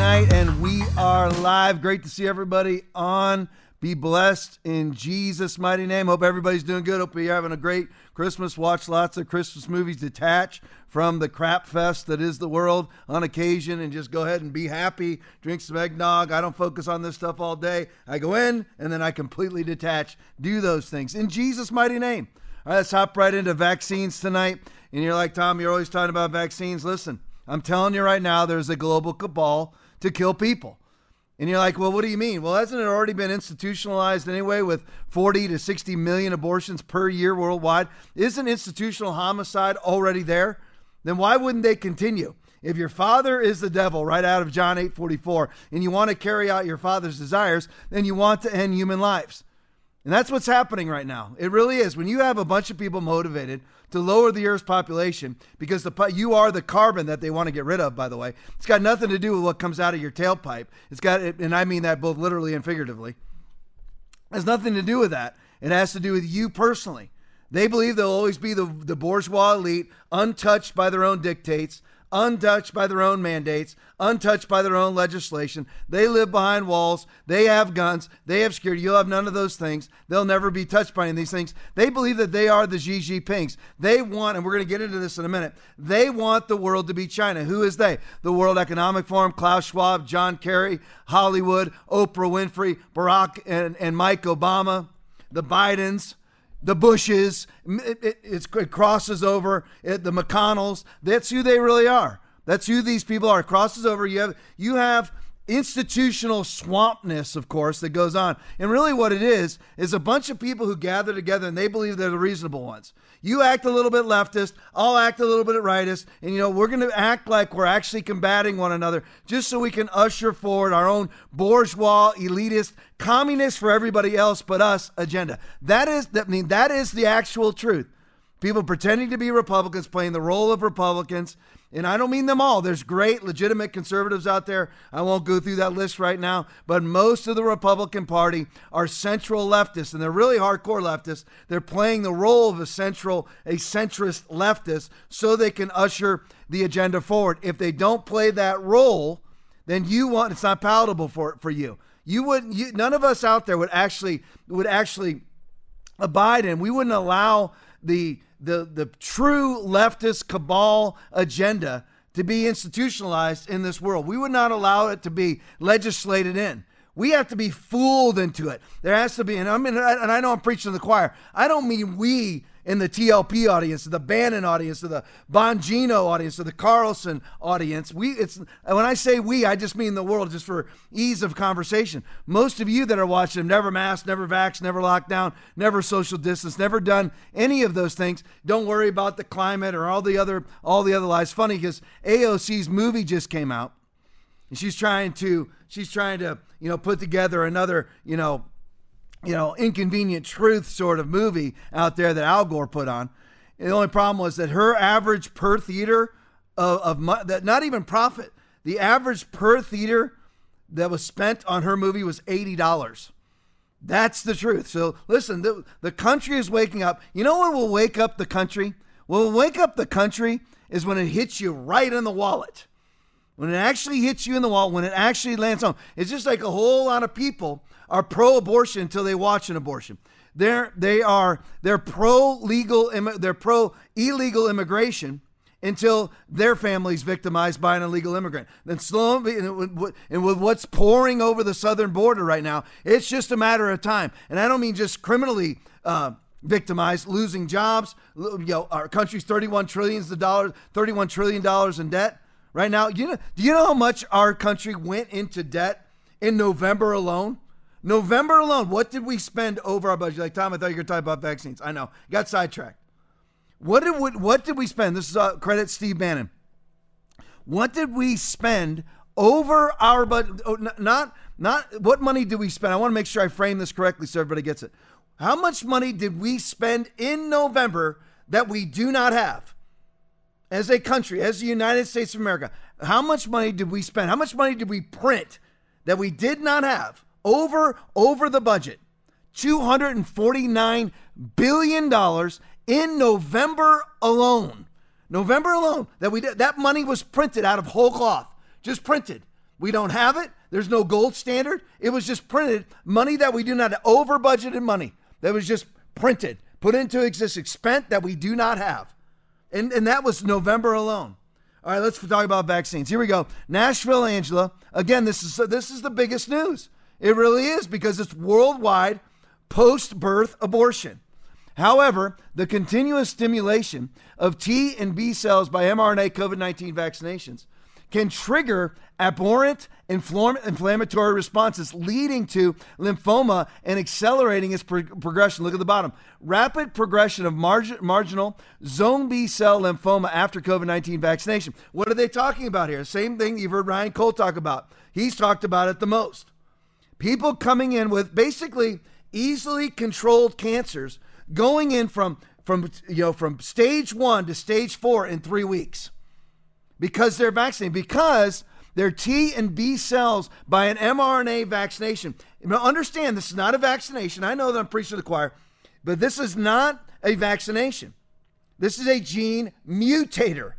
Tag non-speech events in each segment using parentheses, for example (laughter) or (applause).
night, and we are live. Great to see everybody on. Be blessed in Jesus' mighty name. Hope everybody's doing good. Hope you're having a great Christmas. Watch lots of Christmas movies. Detach from the crap fest that is the world on occasion and just go ahead and be happy. Drink some eggnog. I don't focus on this stuff all day. I go in and then I completely detach. Do those things in Jesus' mighty name. All right, let's hop right into vaccines tonight. And you're like, Tom, you're always talking about vaccines. Listen, I'm telling you right now, there's a global cabal to kill people. And you're like, well, what do you mean? Well, hasn't it already been institutionalized anyway with 40 to 60 million abortions per year worldwide? Isn't institutional homicide already there? Then why wouldn't they continue? If your father is the devil, right out of John 8 44, and you want to carry out your father's desires, then you want to end human lives. And that's what's happening right now. It really is. When you have a bunch of people motivated to lower the Earth's population, because the you are the carbon that they want to get rid of. By the way, it's got nothing to do with what comes out of your tailpipe. It's got, and I mean that both literally and figuratively. It has nothing to do with that. It has to do with you personally. They believe they'll always be the, the bourgeois elite, untouched by their own dictates, untouched by their own mandates, untouched by their own legislation. They live behind walls. They have guns. They have security. You'll have none of those things. They'll never be touched by any of these things. They believe that they are the Xi Jinpings. They want, and we're going to get into this in a minute, they want the world to be China. Who is they? The World Economic Forum, Klaus Schwab, John Kerry, Hollywood, Oprah Winfrey, Barack and, and Mike Obama, the Bidens the Bushes, it, it, it crosses over it, the McConnells. That's who they really are. That's who these people are. It crosses over. You have you have institutional swampness, of course, that goes on. And really, what it is, is a bunch of people who gather together and they believe they're the reasonable ones. You act a little bit leftist, I'll act a little bit rightist, and you know, we're going to act like we're actually combating one another just so we can usher forward our own bourgeois, elitist, communist for everybody else but us agenda. That is, I mean, that is the actual truth. People pretending to be Republicans, playing the role of Republicans and I don't mean them all. There's great legitimate conservatives out there. I won't go through that list right now, but most of the Republican Party are central leftists, and they're really hardcore leftists. They're playing the role of a central, a centrist leftist so they can usher the agenda forward. If they don't play that role, then you want it's not palatable for for you. You wouldn't you, none of us out there would actually would actually abide in. We wouldn't allow the the, the true leftist cabal agenda to be institutionalized in this world. We would not allow it to be legislated in. We have to be fooled into it. There has to be, and I mean, and I know I'm preaching to the choir. I don't mean we in the TLP audience, to the Bannon audience, to the Bongino audience, or the Carlson audience. We it's when I say we, I just mean the world, just for ease of conversation. Most of you that are watching them never masked, never vaxxed, never locked down, never social distance, never done any of those things. Don't worry about the climate or all the other all the other lies. Funny because AOC's movie just came out, and she's trying to she's trying to you know put together another you know you know, inconvenient truth sort of movie out there that Al Gore put on. The only problem was that her average per theater of, of that not even profit, the average per theater that was spent on her movie was eighty dollars. That's the truth. So listen, the, the country is waking up. You know what will wake up the country? What will wake up the country is when it hits you right in the wallet. When it actually hits you in the wall, when it actually lands on. It's just like a whole lot of people are pro-abortion until they watch an abortion. They're they are they're pro legal they're pro illegal immigration until their family's victimized by an illegal immigrant. Then slowly, and with what's pouring over the southern border right now, it's just a matter of time. And I don't mean just criminally uh, victimized, losing jobs. You know, our country's 31 trillions of dollars, 31 trillion dollars in debt right now. You know, do you know how much our country went into debt in November alone? November alone, what did we spend over our budget? Like Tom, I thought you were going to talk about vaccines. I know, got sidetracked. What did we, what did we spend? This is uh, credit Steve Bannon. What did we spend over our budget? Oh, not not what money did we spend? I want to make sure I frame this correctly so everybody gets it. How much money did we spend in November that we do not have? As a country, as the United States of America, how much money did we spend? How much money did we print that we did not have? over over the budget. 249 billion dollars in November alone. November alone that we did, that money was printed out of whole cloth. Just printed. We don't have it. There's no gold standard. It was just printed money that we do not over budgeted money that was just printed, put into existence, spent that we do not have. And, and that was November alone. All right, let's talk about vaccines. Here we go. Nashville, Angela. Again, this is this is the biggest news. It really is because it's worldwide post-birth abortion. However, the continuous stimulation of T and B cells by mRNA COVID-19 vaccinations can trigger abhorrent inflammatory responses, leading to lymphoma and accelerating its pro- progression. Look at the bottom rapid progression of marginal zone B cell lymphoma after COVID 19 vaccination. What are they talking about here? Same thing you've heard Ryan Cole talk about. He's talked about it the most. People coming in with basically easily controlled cancers going in from from you know from stage 1 to stage 4 in 3 weeks because they're vaccinated, because their T and B cells by an mRNA vaccination. Now, understand this is not a vaccination. I know that I'm preaching to the choir, but this is not a vaccination. This is a gene mutator.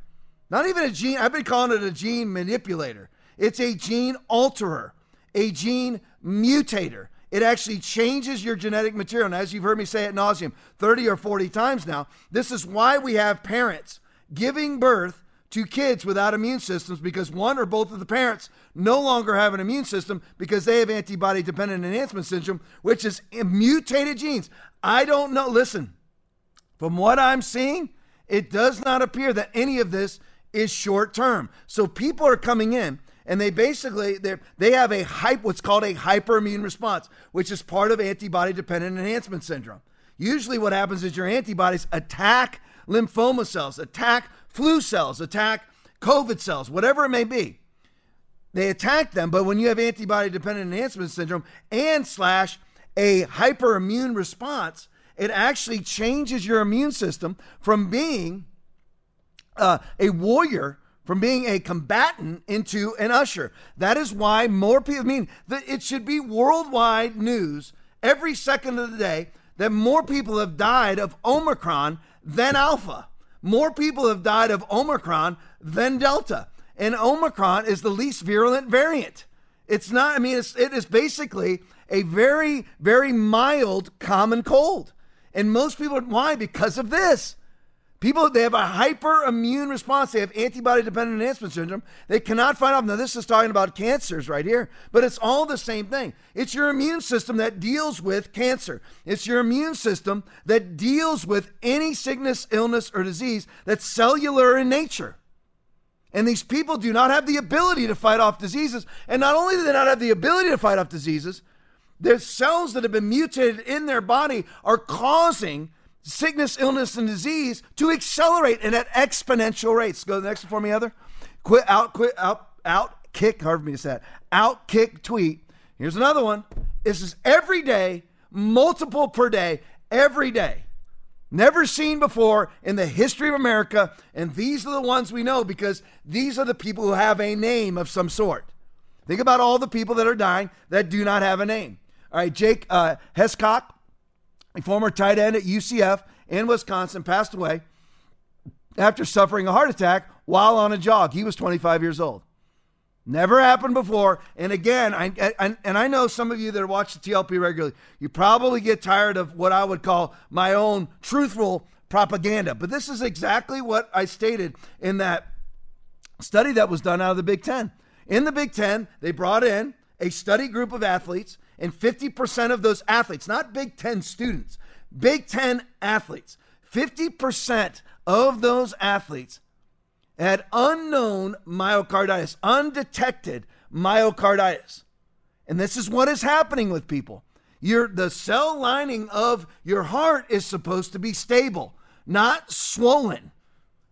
Not even a gene, I've been calling it a gene manipulator. It's a gene alterer, a gene mutator. It actually changes your genetic material. And as you've heard me say at nauseum 30 or 40 times now, this is why we have parents giving birth to kids without immune systems because one or both of the parents no longer have an immune system because they have antibody dependent enhancement syndrome, which is mutated genes. I don't know. Listen, from what I'm seeing, it does not appear that any of this is short term. So people are coming in and they basically they they have a hype what's called a hyperimmune response, which is part of antibody dependent enhancement syndrome. Usually what happens is your antibodies attack lymphoma cells, attack flu cells, attack COVID cells, whatever it may be. They attack them, but when you have antibody dependent enhancement syndrome and slash a hyperimmune response, it actually changes your immune system from being uh, a warrior, from being a combatant into an usher. That is why more people, I mean, it should be worldwide news every second of the day that more people have died of Omicron than Alpha. More people have died of Omicron than Delta. And Omicron is the least virulent variant. It's not, I mean, it's, it is basically a very, very mild common cold. And most people, why? Because of this. People, they have a hyperimmune response. They have antibody dependent enhancement syndrome. They cannot fight off. Now, this is talking about cancers right here, but it's all the same thing. It's your immune system that deals with cancer. It's your immune system that deals with any sickness, illness, or disease that's cellular in nature. And these people do not have the ability to fight off diseases. And not only do they not have the ability to fight off diseases, their cells that have been mutated in their body are causing sickness, illness, and disease to accelerate and at exponential rates. Go to the next one for me, Heather. Quit out, quit out, out, kick, hard for me to say out, kick, tweet. Here's another one. This is every day, multiple per day, every day. Never seen before in the history of America. And these are the ones we know because these are the people who have a name of some sort. Think about all the people that are dying that do not have a name. All right, Jake uh, Hescock, a former tight end at UCF in Wisconsin, passed away after suffering a heart attack while on a jog. He was 25 years old. Never happened before. And again, I, I, and I know some of you that watch the TLP regularly, you probably get tired of what I would call my own truthful propaganda. But this is exactly what I stated in that study that was done out of the Big Ten. In the Big Ten, they brought in a study group of athletes and 50% of those athletes, not Big Ten students, Big Ten athletes, 50% of those athletes had unknown myocarditis, undetected myocarditis. And this is what is happening with people. Your, the cell lining of your heart is supposed to be stable, not swollen.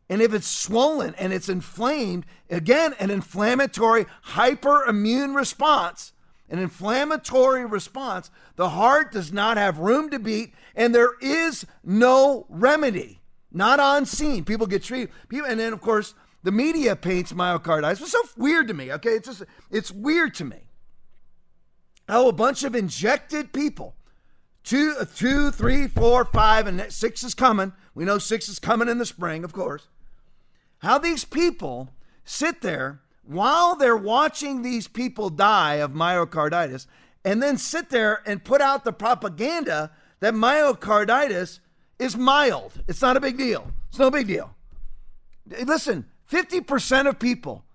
And if it's swollen and it's inflamed, again, an inflammatory hyperimmune response an inflammatory response, the heart does not have room to beat, and there is no remedy, not on scene. People get treated, people, and then of course the media paints myocarditis. It's so weird to me. Okay, it's just it's weird to me how a bunch of injected people, two, uh, two, three, four, five, and six is coming. We know six is coming in the spring, of course. How these people sit there while they're watching these people die of myocarditis and then sit there and put out the propaganda that myocarditis is mild. It's not a big deal. It's no big deal. Listen, 50% of people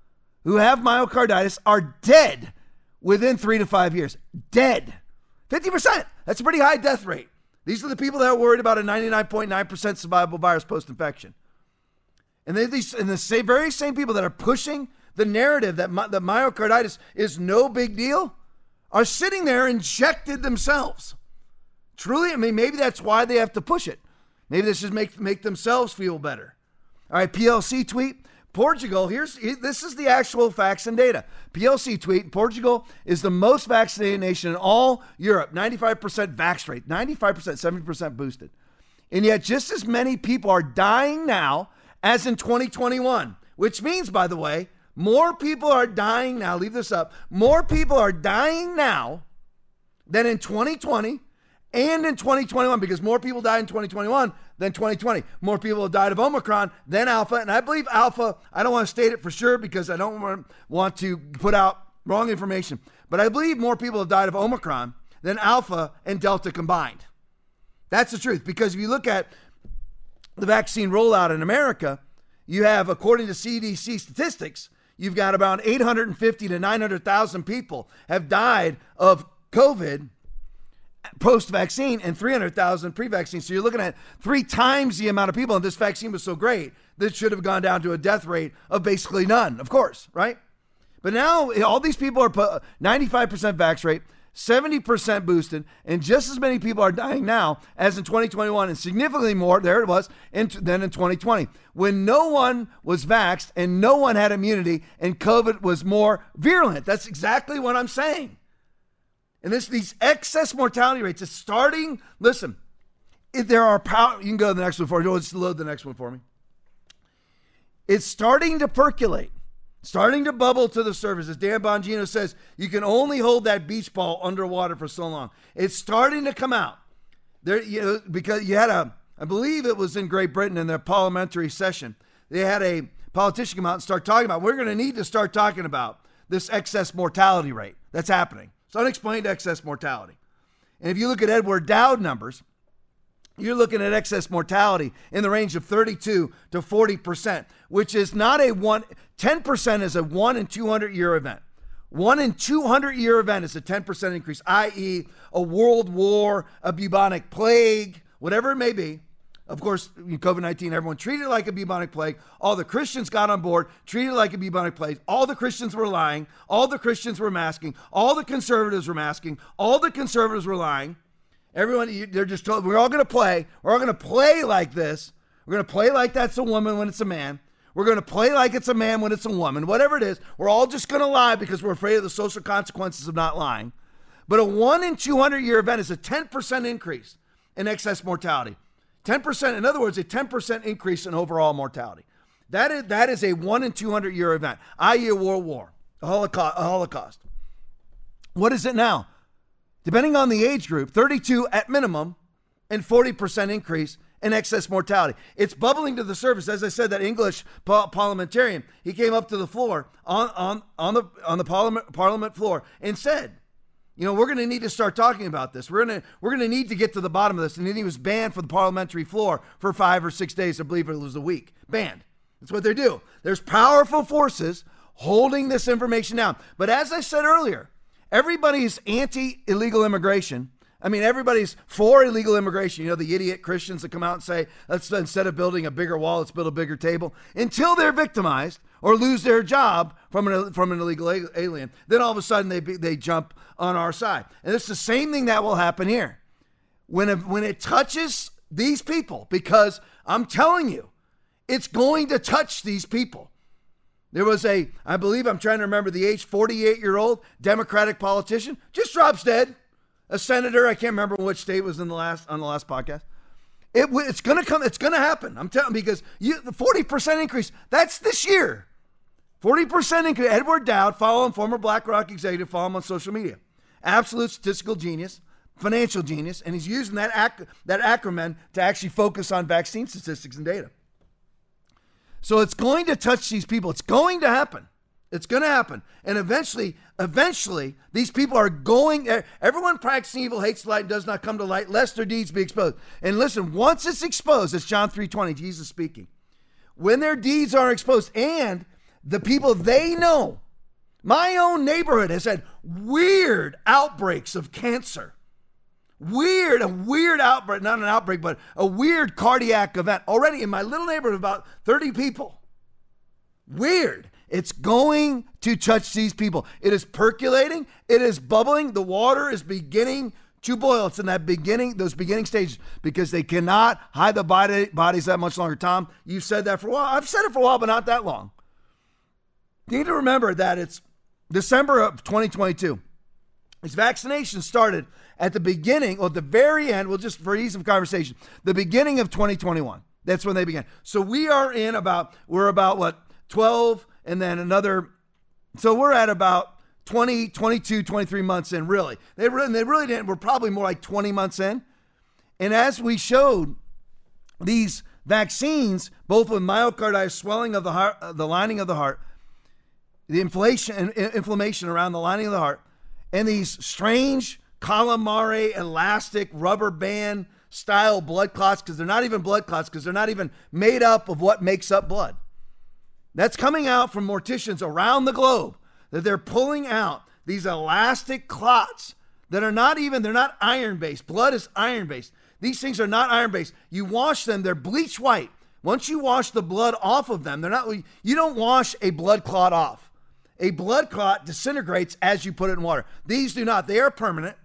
who have myocarditis are dead within three to five years. Dead. 50%. That's a pretty high death rate. These are the people that are worried about a 99.9% survivable virus post infection. And they, these, and the very same people that are pushing the narrative that my, the myocarditis is no big deal are sitting there injected themselves. Truly, I mean, maybe that's why they have to push it. Maybe this is make make themselves feel better. All right, PLC tweet. Portugal, here's this is the actual facts and data. PLC tweet, Portugal is the most vaccinated nation in all Europe. 95% vax rate, 95%, 70% boosted. And yet just as many people are dying now as in 2021, which means by the way, more people are dying now, leave this up. More people are dying now than in 2020 and in 2021 because more people died in 2021 than 2020. More people have died of Omicron than Alpha. And I believe Alpha, I don't want to state it for sure because I don't want to put out wrong information, but I believe more people have died of Omicron than Alpha and Delta combined. That's the truth because if you look at the vaccine rollout in America, you have, according to CDC statistics, you've got about 850 to 900,000 people have died of COVID post vaccine and 300,000 pre vaccine. So you're looking at three times the amount of people. And this vaccine was so great that should have gone down to a death rate of basically none, of course, right? But now all these people are 95% vax rate, 70% boosted, and just as many people are dying now as in 2021, and significantly more, there it was, in, than in 2020, when no one was vaxxed and no one had immunity and COVID was more virulent. That's exactly what I'm saying. And this these excess mortality rates is starting. Listen, if there are power, you can go to the next one for me. Just load the next one for me. It's starting to percolate, starting to bubble to the surface. As Dan Bongino says, you can only hold that beach ball underwater for so long. It's starting to come out. There, you know, because you had a, I believe it was in Great Britain in their parliamentary session. They had a politician come out and start talking about. We're going to need to start talking about this excess mortality rate that's happening. It's unexplained excess mortality. And if you look at Edward Dowd numbers, you're looking at excess mortality in the range of 32 to 40%, which is not a one, 10% is a one in 200 year event. One in 200 year event is a 10% increase, i.e., a world war, a bubonic plague, whatever it may be. Of course, COVID 19, everyone treated it like a bubonic plague. All the Christians got on board, treated it like a bubonic plague. All the Christians were lying. All the Christians were masking. All the conservatives were masking. All the conservatives were lying. Everyone, they're just told, we're all going to play. We're all going to play like this. We're going to play like that's a woman when it's a man. We're going to play like it's a man when it's a woman. Whatever it is, we're all just going to lie because we're afraid of the social consequences of not lying. But a 1 in 200 year event is a 10% increase in excess mortality. 10%, in other words, a 10% increase in overall mortality. That is, that is a 1 in 200 year event, i.e., a world war, a holocaust, a holocaust. What is it now? Depending on the age group, 32 at minimum and 40% increase in excess mortality. It's bubbling to the surface. As I said, that English parliamentarian, he came up to the floor on, on, on the, on the parliament, parliament floor and said, you know, we're going to need to start talking about this. We're going to we're going to need to get to the bottom of this. And then he was banned from the parliamentary floor for five or six days. I believe it was a week. Banned. That's what they do. There's powerful forces holding this information down. But as I said earlier, everybody's anti illegal immigration. I mean, everybody's for illegal immigration. You know, the idiot Christians that come out and say, let's instead of building a bigger wall, let's build a bigger table until they're victimized or lose their job from an, from an illegal alien. Then all of a sudden they, they jump on our side. And it's the same thing that will happen here. When it, when it touches these people, because I'm telling you, it's going to touch these people. There was a, I believe I'm trying to remember the age, 48 year old Democratic politician, just drops dead. A senator, I can't remember which state was in the last on the last podcast. It, it's going to come. It's going to happen. I'm telling because you the 40% increase. That's this year. 40% increase. Edward Dowd, follow him, former BlackRock executive, follow him on social media. Absolute statistical genius, financial genius, and he's using that, ac- that acronym to actually focus on vaccine statistics and data. So it's going to touch these people. It's going to happen. It's going to happen. And eventually, eventually, these people are going, everyone practicing evil hates the light and does not come to light, lest their deeds be exposed. And listen, once it's exposed, it's John 3.20, Jesus speaking. When their deeds are exposed and the people they know, my own neighborhood has had weird outbreaks of cancer. Weird, a weird outbreak, not an outbreak, but a weird cardiac event already in my little neighborhood, about 30 people. Weird. It's going to touch these people. It is percolating, it is bubbling, the water is beginning to boil. It's in that beginning, those beginning stages, because they cannot hide the body, bodies that much longer. Tom, you've said that for a while. I've said it for a while, but not that long. You need to remember that it's December of 2022. These vaccinations started at the beginning, or at the very end, well, just for ease of conversation, the beginning of 2021. That's when they began. So we are in about, we're about what, 12 and then another. So we're at about 20, 22, 23 months in, really. They really, they really didn't. We're probably more like 20 months in. And as we showed, these vaccines, both with myocarditis, swelling of the heart, uh, the lining of the heart, the inflation, inflammation around the lining of the heart, and these strange calamari elastic rubber band style blood clots, because they're not even blood clots, because they're not even made up of what makes up blood. That's coming out from morticians around the globe that they're pulling out these elastic clots that are not even, they're not iron based. Blood is iron based. These things are not iron based. You wash them, they're bleach white. Once you wash the blood off of them, they're not, you don't wash a blood clot off. A blood clot disintegrates as you put it in water. These do not. They are permanent,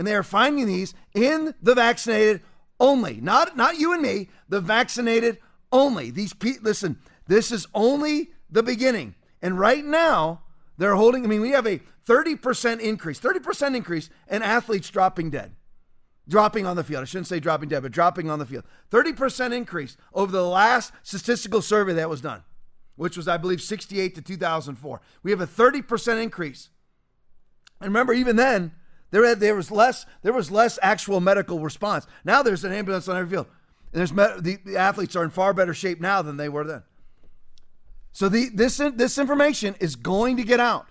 and they are finding these in the vaccinated only. Not, not you and me, the vaccinated only. These people, listen, this is only the beginning. And right now, they're holding, I mean, we have a 30% increase, 30% increase in athletes dropping dead. Dropping on the field. I shouldn't say dropping dead, but dropping on the field. 30% increase over the last statistical survey that was done, which was, I believe, 68 to 2004. We have a 30% increase. And remember, even then, there, there was less there was less actual medical response. Now there's an ambulance on every field. And there's the, the athletes are in far better shape now than they were then. So the, this, this information is going to get out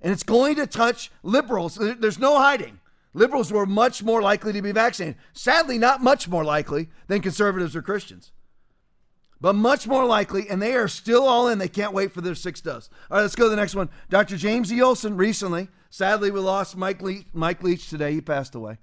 and it's going to touch liberals. There's no hiding. Liberals were much more likely to be vaccinated. Sadly, not much more likely than conservatives or Christians, but much more likely, and they are still all in. They can't wait for their six dose. All right, let's go to the next one. Dr. James E. Olson recently, sadly, we lost Mike, Le- Mike Leach today. He passed away.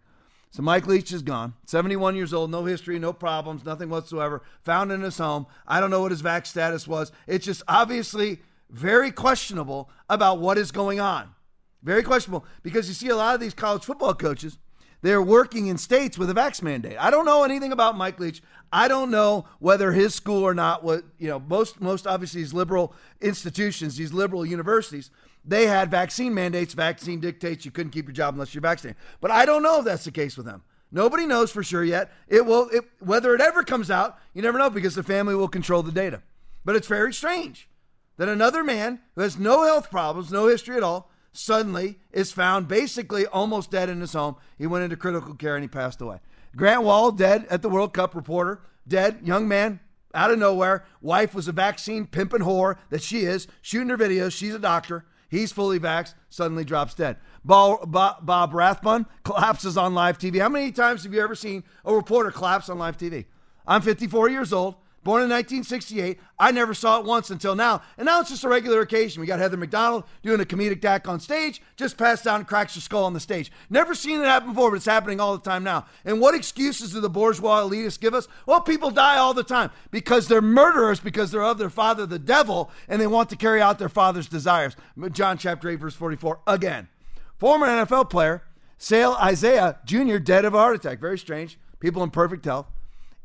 So Mike Leach is gone. 71 years old, no history, no problems, nothing whatsoever. Found in his home. I don't know what his vac status was. It's just obviously very questionable about what is going on. Very questionable because you see a lot of these college football coaches, they're working in states with a vax mandate. I don't know anything about Mike Leach. I don't know whether his school or not what, you know, most most obviously these liberal institutions, these liberal universities, they had vaccine mandates. Vaccine dictates you couldn't keep your job unless you're vaccinated. But I don't know if that's the case with them. Nobody knows for sure yet. It will, it, whether it ever comes out, you never know because the family will control the data. But it's very strange that another man who has no health problems, no history at all, suddenly is found basically almost dead in his home. He went into critical care and he passed away. Grant Wahl, dead at the World Cup reporter, dead, young man, out of nowhere. Wife was a vaccine pimping whore that she is, shooting her videos. She's a doctor. He's fully vaxxed, suddenly drops dead. Bob, Bob Rathbun collapses on live TV. How many times have you ever seen a reporter collapse on live TV? I'm 54 years old. Born in 1968. I never saw it once until now. And now it's just a regular occasion. We got Heather McDonald doing a comedic act on stage, just passed down and cracks her skull on the stage. Never seen it happen before, but it's happening all the time now. And what excuses do the bourgeois elitists give us? Well, people die all the time because they're murderers because they're of their father, the devil, and they want to carry out their father's desires. John chapter 8, verse 44, again. Former NFL player, Sale Isaia Jr., dead of a heart attack. Very strange. People in perfect health.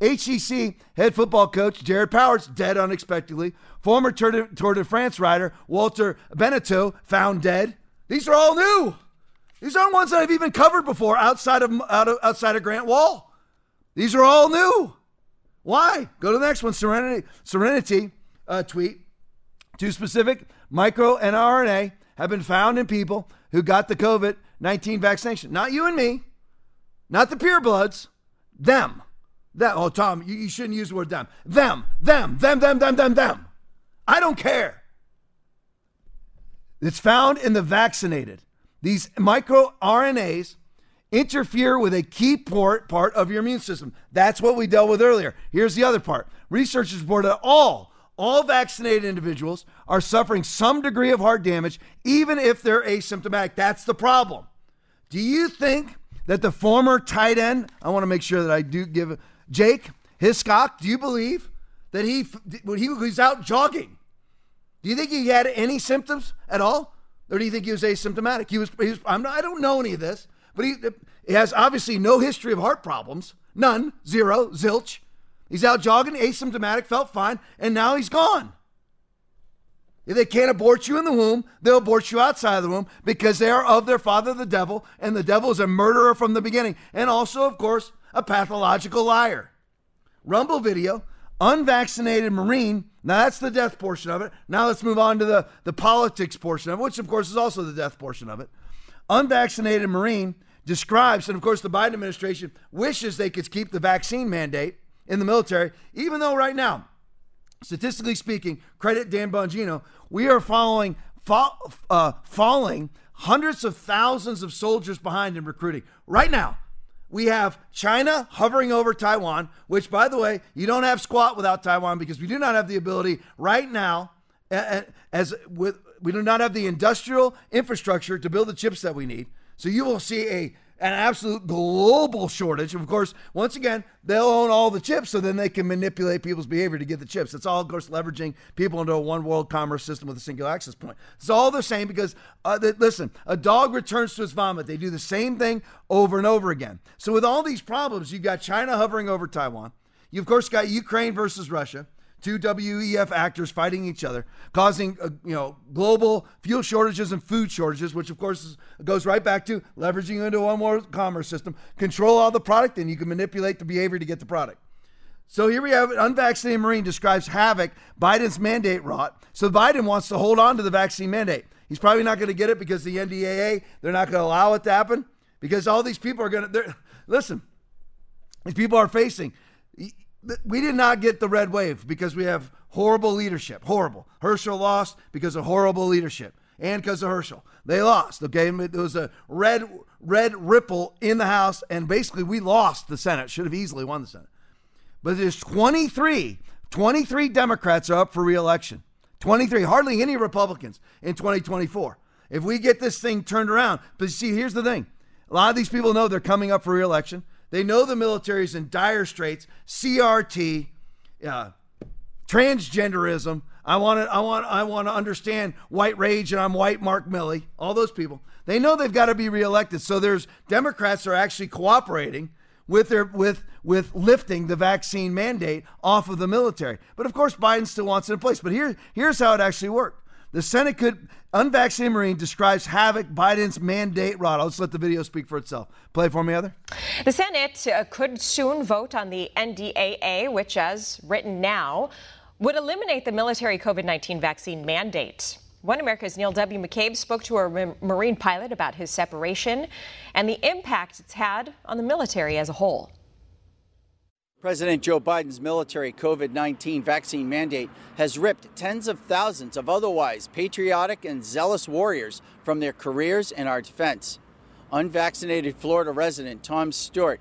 HEC head football coach Jared Powers dead unexpectedly. Former Tour de, Tour de France rider Walter Beneteau, found dead. These are all new. These aren't ones that I've even covered before outside of, out of outside of Grant Wahl. These are all new. Why? Go to the next one. Serenity Serenity uh, tweet. Two specific micro and RNA have been found in people who got the COVID 19 vaccination. Not you and me, not the purebloods, them. That, oh, Tom, you, you shouldn't use the word them. Them, them, them, them, them, them, them. I don't care. It's found in the vaccinated. These microRNAs interfere with a key port part of your immune system. That's what we dealt with earlier. Here's the other part. Researchers reported that all all vaccinated individuals are suffering some degree of heart damage even if they're asymptomatic. That's the problem. Do you think that the former tight end, I want to make sure that I do give Jake Hescock, do you believe that he when he was out jogging, do you think he had any symptoms at all? Or do you think he was asymptomatic? He was, he was I'm not, I don't know any of this, but he, he has obviously no history of heart problems. None, zero, zilch. He's out jogging, asymptomatic, felt fine, and now he's gone. If they can't abort you in the womb, they'll abort you outside of the womb because they are of their father, the devil, and the devil is a murderer from the beginning, and also, of course, a pathological liar. Rumble video, unvaccinated Marine. Now that's the death portion of it. Now let's move on to the, the politics portion of it, which of course is also the death portion of it. Unvaccinated Marine describes, and of course the Biden administration wishes they could keep the vaccine mandate in the military, even though right now, statistically speaking, credit Dan Bongino, we are following uh, falling hundreds of thousands of soldiers behind in recruiting. Right now, we have China hovering over Taiwan, which, by the way, you don't have squat without Taiwan because we do not have the ability right now, as with we do not have the industrial infrastructure to build the chips that we need. So you will see a an absolute global shortage. Of course, once again, they'll own all the chips, so then they can manipulate people's behavior to get the chips. It's all, of course, leveraging people into a one world commerce system with a single access point. It's all the same because, uh, they, listen, a dog returns to its vomit. They do the same thing over and over again. So, with all these problems, you've got China hovering over Taiwan. You, of course, got Ukraine versus Russia two WEF actors fighting each other, causing uh, you know global fuel shortages and food shortages, which of course is, goes right back to leveraging into one more commerce system. Control all the product, and you can manipulate the behavior to get the product. So here we have an unvaccinated Marine describes havoc Biden's mandate wrought. So Biden wants to hold on to the vaccine mandate. He's probably not going to get it because the NDAA they're not going to allow it to happen because all these people are going to listen. These people are facing we did not get the red wave because we have horrible leadership. Horrible. Herschel lost because of horrible leadership and because of Herschel. They lost. Okay, there was a red red ripple in the House, and basically we lost the Senate. Should have easily won the Senate. But there's 23, 23 Democrats are up for reelection. 23, hardly any Republicans in 2024. If we get this thing turned around, but see, here's the thing: a lot of these people know they're coming up for reelection. They know the military is in dire straits. CRT, uh, transgenderism. I want to. I want. I want to understand white rage, and I'm white. Mark Milley. All those people. They know they've got to be reelected. So there's Democrats are actually cooperating with their with with lifting the vaccine mandate off of the military. But of course, Biden still wants it in place. But here here's how it actually worked. The Senate could, unvaccinated Marine describes havoc Biden's mandate wrought. Let's let the video speak for itself. Play for me, Heather. The Senate uh, could soon vote on the NDAA, which, as written now, would eliminate the military COVID 19 vaccine mandate. One America's Neil W. McCabe spoke to a Marine pilot about his separation and the impact it's had on the military as a whole. President Joe Biden's military COVID 19 vaccine mandate has ripped tens of thousands of otherwise patriotic and zealous warriors from their careers in our defense. Unvaccinated Florida resident Tom Stewart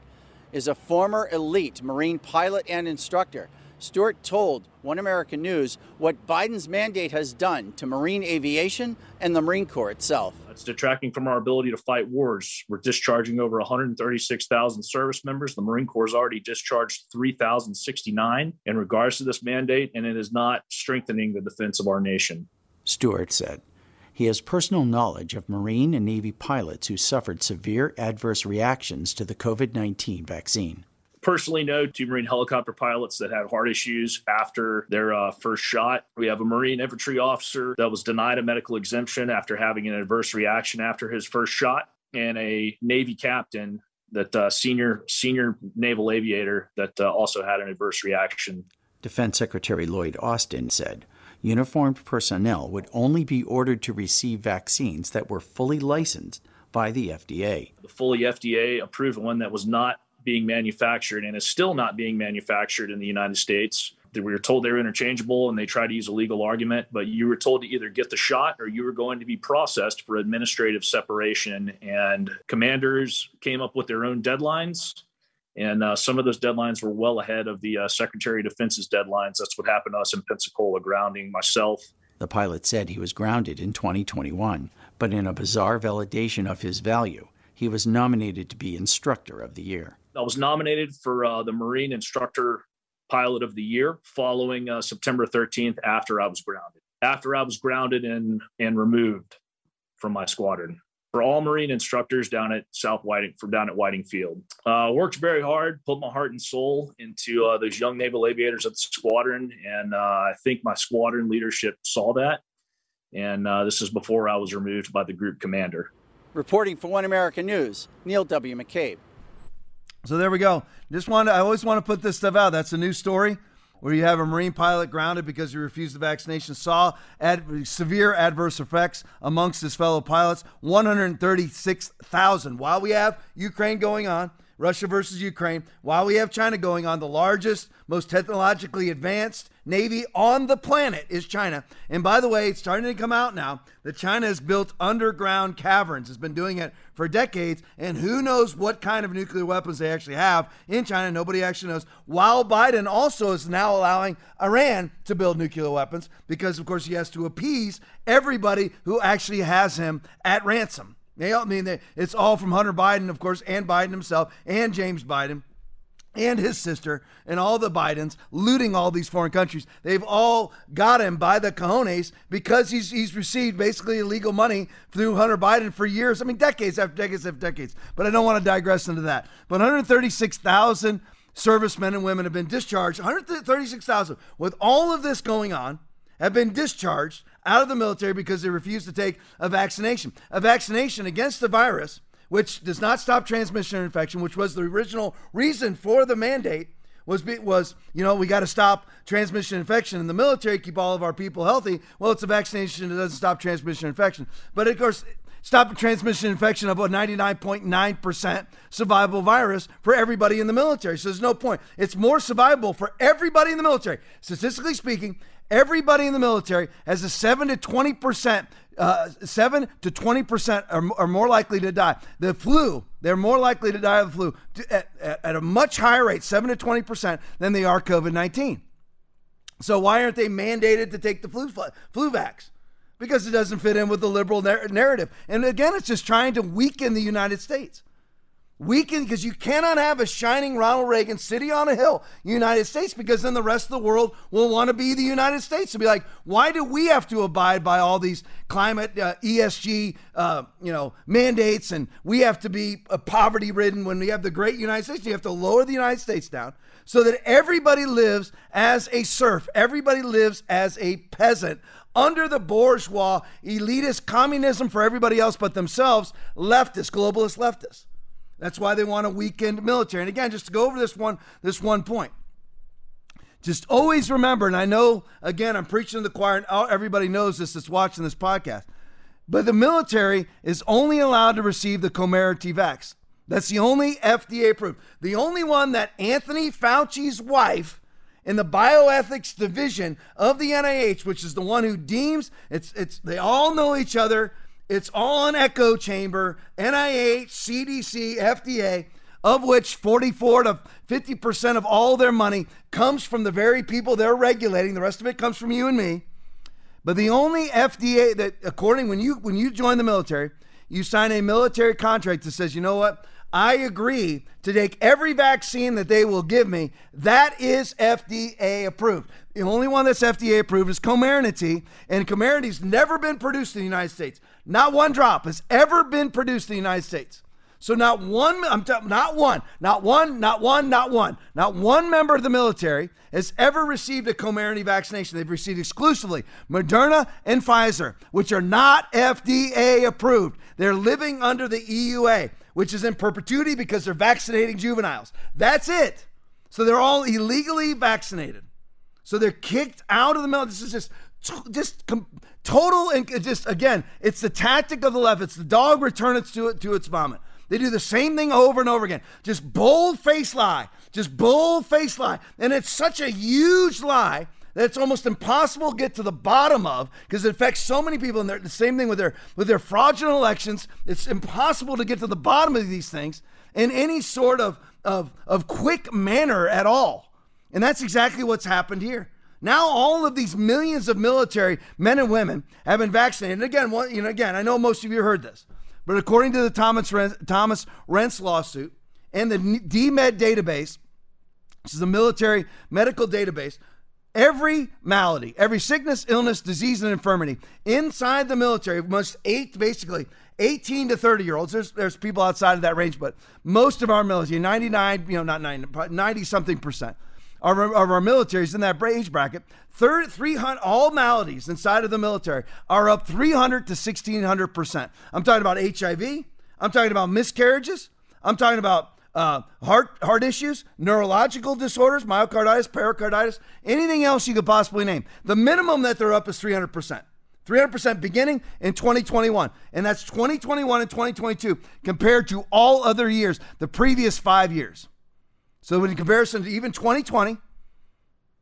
is a former elite Marine pilot and instructor Stewart told One American News what Biden's mandate has done to Marine aviation and the Marine Corps itself. It's detracting from our ability to fight wars. We're discharging over 136,000 service members. The Marine Corps has already discharged 3,069 in regards to this mandate, and it is not strengthening the defense of our nation. Stewart said. He has personal knowledge of Marine and Navy pilots who suffered severe adverse reactions to the COVID 19 vaccine personally know two Marine helicopter pilots that had heart issues after their uh, first shot. We have a Marine infantry officer that was denied a medical exemption after having an adverse reaction after his first shot, and a Navy captain that uh, senior senior naval aviator that uh, also had an adverse reaction. Defense Secretary Lloyd Austin said uniformed personnel would only be ordered to receive vaccines that were fully licensed by the FDA. The fully FDA approved one that was not being manufactured and is still not being manufactured in the United States we were told they were interchangeable and they tried to use a legal argument, but you were told to either get the shot or you were going to be processed for administrative separation. And commanders came up with their own deadlines. And uh, some of those deadlines were well ahead of the uh, Secretary of Defense's deadlines. That's what happened to us in Pensacola, grounding myself. The pilot said he was grounded in 2021, but in a bizarre validation of his value, he was nominated to be Instructor of the Year. I was nominated for uh, the Marine Instructor Pilot of the Year following uh, September 13th after I was grounded. After I was grounded and, and removed from my squadron. For all Marine instructors down at South Whiting, from down at Whiting Field, uh, worked very hard, put my heart and soul into uh, those young naval aviators at the squadron, and uh, I think my squadron leadership saw that. And uh, this is before I was removed by the group commander. Reporting for One American News, Neil W. McCabe. So there we go. Just want I always want to put this stuff out. That's a new story where you have a Marine pilot grounded because he refused the vaccination, saw ad, severe adverse effects amongst his fellow pilots. 136,000. While we have Ukraine going on, Russia versus Ukraine, while we have China going on, the largest, most technologically advanced navy on the planet is China. And by the way, it's starting to come out now that China has built underground caverns, It's been doing it for decades, and who knows what kind of nuclear weapons they actually have in China. Nobody actually knows. While Biden also is now allowing Iran to build nuclear weapons because, of course, he has to appease everybody who actually has him at ransom. They, I mean, it's all from Hunter Biden, of course, and Biden himself, and James Biden, and his sister, and all the Bidens looting all these foreign countries. They've all got him by the cojones because he's he's received basically illegal money through Hunter Biden for years. I mean, decades after decades after decades. But I don't want to digress into that. But 136,000 servicemen and women have been discharged. 136,000 with all of this going on have been discharged out of the military because they refused to take a vaccination. A vaccination against the virus, which does not stop transmission or infection, which was the original reason for the mandate, was was you know we got to stop transmission infection in the military, keep all of our people healthy. Well, it's a vaccination that doesn't stop transmission infection, but of course. Stop transmission infection of a 99.9% survivable virus for everybody in the military. So there's no point. It's more survivable for everybody in the military. Statistically speaking, Everybody in the military has a 7 to 20%, uh, 7 to 20% are, are, more likely to die. The flu, they're more likely to die of the flu at, at, at a much higher rate, 7 to 20%, than they are COVID 19. So why aren't they mandated to take the flu, flu vax? Because it doesn't fit in with the liberal narrative. And again, it's just trying to weaken the United States. Weaken because you cannot have a shining Ronald Reagan city on a hill, United States, because then the rest of the world will want to be the United States and be like, why do we have to abide by all these climate uh, ESG, uh, you know, mandates, and we have to be uh, poverty ridden when we have the great United States? You have to lower the United States down so that everybody lives as a serf, everybody lives as a peasant under the bourgeois elitist communism for everybody else but themselves, leftist, globalist leftists. That's why they want a weakened military. And again, just to go over this one, this one point. Just always remember, and I know again I'm preaching to the choir, and everybody knows this that's watching this podcast. But the military is only allowed to receive the Comirnaty vax. That's the only FDA approved. The only one that Anthony Fauci's wife in the bioethics division of the NIH, which is the one who deems it's it's they all know each other. It's all an echo chamber, NIH, CDC, FDA, of which 44 to 50% of all their money comes from the very people they're regulating. The rest of it comes from you and me. But the only FDA that, according when you when you join the military, you sign a military contract that says, you know what? I agree to take every vaccine that they will give me. That is FDA approved. The only one that's FDA approved is Comirnaty, and Comirnaty's never been produced in the United States. Not one drop has ever been produced in the United States. So not one, I'm t- not one, not one, not one, not one, not one member of the military has ever received a Comirnaty vaccination. They've received exclusively Moderna and Pfizer, which are not FDA approved. They're living under the EUA, which is in perpetuity because they're vaccinating juveniles. That's it. So they're all illegally vaccinated. So they're kicked out of the military. This is just just total and just again, it's the tactic of the left. It's the dog return it to it to its vomit. They do the same thing over and over again. Just bold face lie. Just bold face lie. And it's such a huge lie that it's almost impossible to get to the bottom of because it affects so many people. And the same thing with their with their fraudulent elections. It's impossible to get to the bottom of these things in any sort of of, of quick manner at all. And that's exactly what's happened here. Now all of these millions of military men and women have been vaccinated. And again, one, you know, again, I know most of you heard this, but according to the Thomas Renz, Thomas Renz lawsuit and the DMED database, this is a military medical database, every malady, every sickness, illness, disease, and infirmity inside the military, most eight basically 18 to 30 year olds. There's there's people outside of that range, but most of our military, 99, you know, not 90, 90 something percent of our, of our military is in that age bracket. 300, all maladies inside of the military are up 300 to 1600 percent. I'm talking about HIV. I'm talking about miscarriages. I'm talking about uh, heart heart issues, neurological disorders, myocarditis, pericarditis, anything else you could possibly name. The minimum that they're up is 300 percent. 300% beginning in 2021. And that's 2021 and 2022 compared to all other years, the previous five years. So, in comparison to even 2020,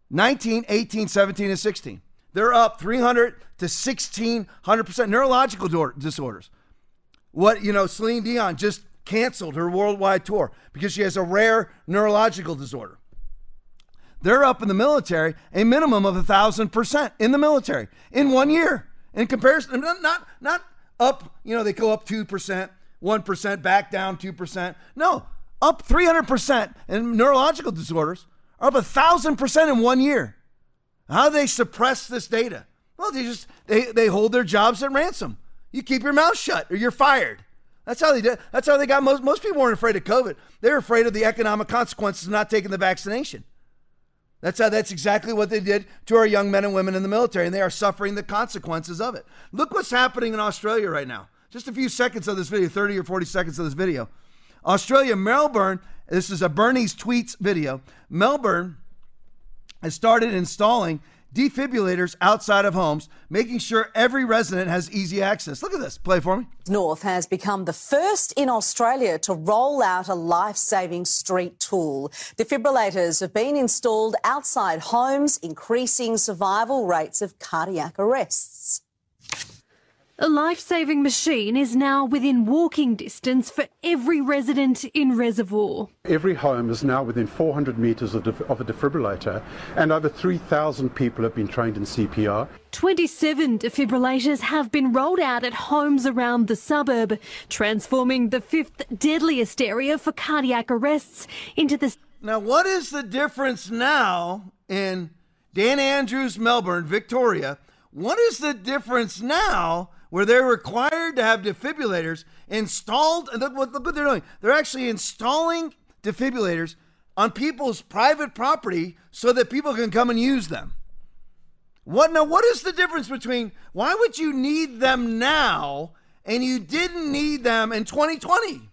19, 18, 17, and 16, they're up 300 to 1600% neurological disorders. What, you know, Celine Dion just canceled her worldwide tour because she has a rare neurological disorder. They're up in the military a minimum of a thousand percent in the military in one year. In comparison, not, not not up, you know, they go up 2%, 1%, back down 2%. No, up 300%. in neurological disorders are up a 1,000% in one year. How do they suppress this data? Well, they just they, they hold their jobs at ransom. You keep your mouth shut or you're fired. That's how they did. That's how they got most most people weren't afraid of COVID. They're afraid of the economic consequences of not taking the vaccination. That's how that's exactly what they did to our young men and women in the military, and they are suffering the consequences of it. Look what's happening in Australia right now. Just a few seconds of this video, 30 or 40 seconds of this video. Australia, Melbourne, this is a Bernie's tweets video. Melbourne has started installing defibrillators outside of homes, making sure every resident has easy access. Look at this. Play for me. North has become the first in Australia to roll out a life saving street tool. Defibrillators have been installed outside homes, increasing survival rates of cardiac arrests. A life saving machine is now within walking distance for every resident in Reservoir. Every home is now within 400 metres of, of, a defibrillator, and over 3,000 people have been trained in CPR. 27 defibrillators have been rolled out at homes around the suburb, transforming the fifth deadliest area for cardiac arrests into the. Now, what is the difference now in Dan Andrews, Melbourne, Victoria? What is the difference now? Where they're required to have defibrillators installed. And look what, they're doing. They're actually installing defibrillators on people's private property so that people can come and use them. What now? What is the difference between why would you need them now and you didn't need them in 2020?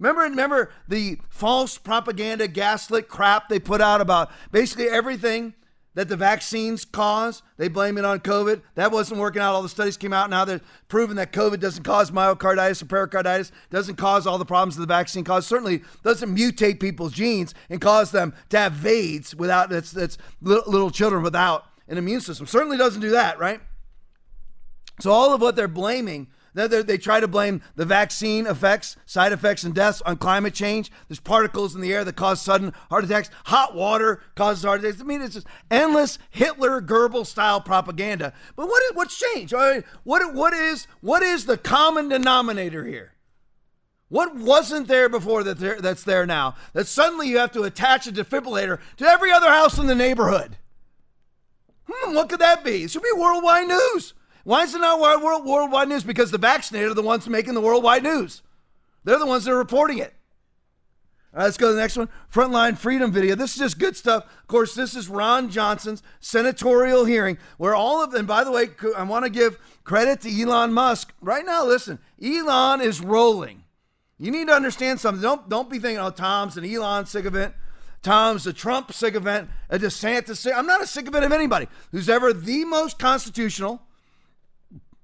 Remember, remember the false propaganda, gaslit crap they put out about basically everything that the vaccines cause. They blame it on COVID. That wasn't working out. All the studies came out. Now they're proving that COVID doesn't cause myocarditis or pericarditis, doesn't cause all the problems that the vaccine causes. Certainly doesn't mutate people's genes and cause them to have VAIDS without that's that's little children without an immune system. Certainly doesn't do that, right? So all of what they're blaming they, try to blame the vaccine effects, side effects, and deaths on climate change. There's particles in the air that cause sudden heart attacks. Hot water causes heart attacks. I mean, it's just endless Hitler Goebbels style propaganda. But what is, what's changed? What, what, is, what is the common denominator here? What wasn't there before that there, that's there now? That suddenly you have to attach a defibrillator to every other house in the neighborhood. Hmm, what could that be? It should be worldwide news. Why is it not world, worldwide news? Because the vaccinated are the ones making the worldwide news. They're the ones that are reporting it. All right, let's go to the next one. Frontline Freedom video. This is just good stuff. Of course, this is Ron Johnson's senatorial hearing, where all of them, by the way, I want to give credit to Elon Musk. Right now, listen, Elon is rolling. You need to understand something. Don't, don't be thinking, oh, Tom's an Elon sick it. Tom's a Trump sick event, a DeSantis sick. I'm not a sick it of anybody who's ever the most constitutional,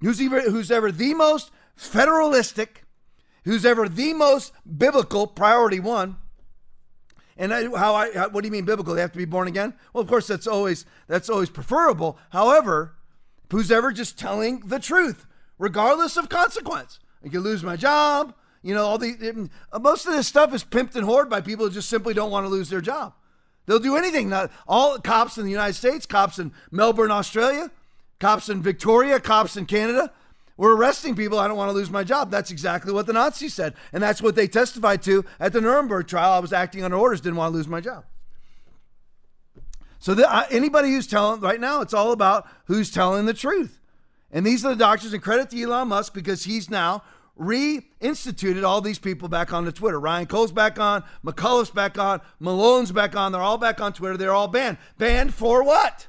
who's ever, who's ever the most federalistic who's ever the most biblical priority one. And I, how I how, what do you mean biblical? They have to be born again? Well, of course that's always that's always preferable. However, who's ever just telling the truth, regardless of consequence. I could lose my job. You know, all the it, most of this stuff is pimped and hoarded by people who just simply don't want to lose their job. They'll do anything. Not all cops in the United States, cops in Melbourne, Australia, cops in Victoria, cops in Canada. We're arresting people. I don't want to lose my job. That's exactly what the Nazis said. And that's what they testified to at the Nuremberg trial. I was acting under orders, didn't want to lose my job. So the, uh, anybody who's telling right now, it's all about who's telling the truth. And these are the doctors, and credit to Elon Musk because he's now reinstituted all these people back onto Twitter. Ryan Cole's back on, McCullough's back on, Malone's back on. They're all back on Twitter. They're all banned. Banned for what?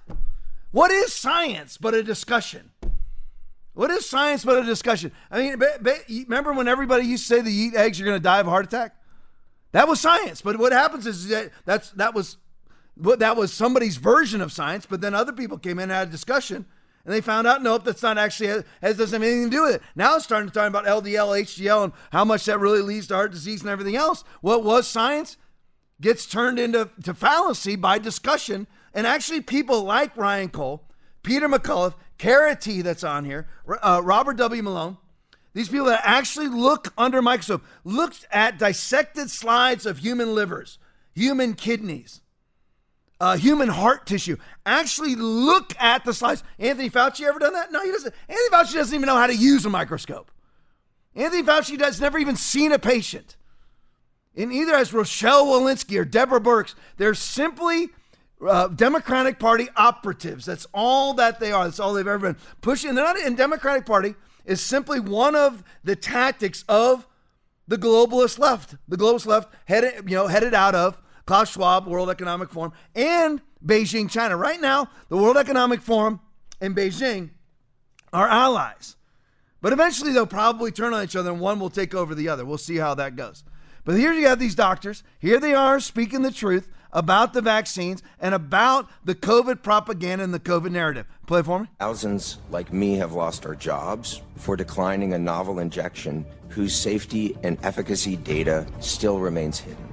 What is science but a discussion? What is science but a discussion? I mean, remember when everybody used to say that you eat eggs, you're going to die of a heart attack? That was science. But what happens is that that's that was that was somebody's version of science. But then other people came in and had a discussion, and they found out nope, that's not actually has doesn't have anything to do with it. Now it's starting to talk about LDL, HDL, and how much that really leads to heart disease and everything else. What was science gets turned into to fallacy by discussion, and actually people like Ryan Cole, Peter McCullough Kara T that's on here, uh, Robert W. Malone, these people that actually look under microscope, looked at dissected slides of human livers, human kidneys, uh, human heart tissue, actually look at the slides. Anthony Fauci ever done that? No, he doesn't. Anthony Fauci doesn't even know how to use a microscope. Anthony Fauci has never even seen a patient. And either as Rochelle Walensky or Deborah Birx, they're simply uh, Democratic Party operatives. That's all that they are. That's all they've ever been pushing. They're not in Democratic Party is simply one of the tactics of the globalist left. The globalist left headed, you know, headed out of Klaus Schwab, World Economic Forum, and Beijing, China. Right now, the World Economic Forum and Beijing are allies. But eventually they'll probably turn on each other and one will take over the other. We'll see how that goes. But here you have these doctors. Here they are speaking the truth about the vaccines and about the COVID propaganda and the COVID narrative. Play for me. Thousands like me have lost our jobs for declining a novel injection whose safety and efficacy data still remains hidden.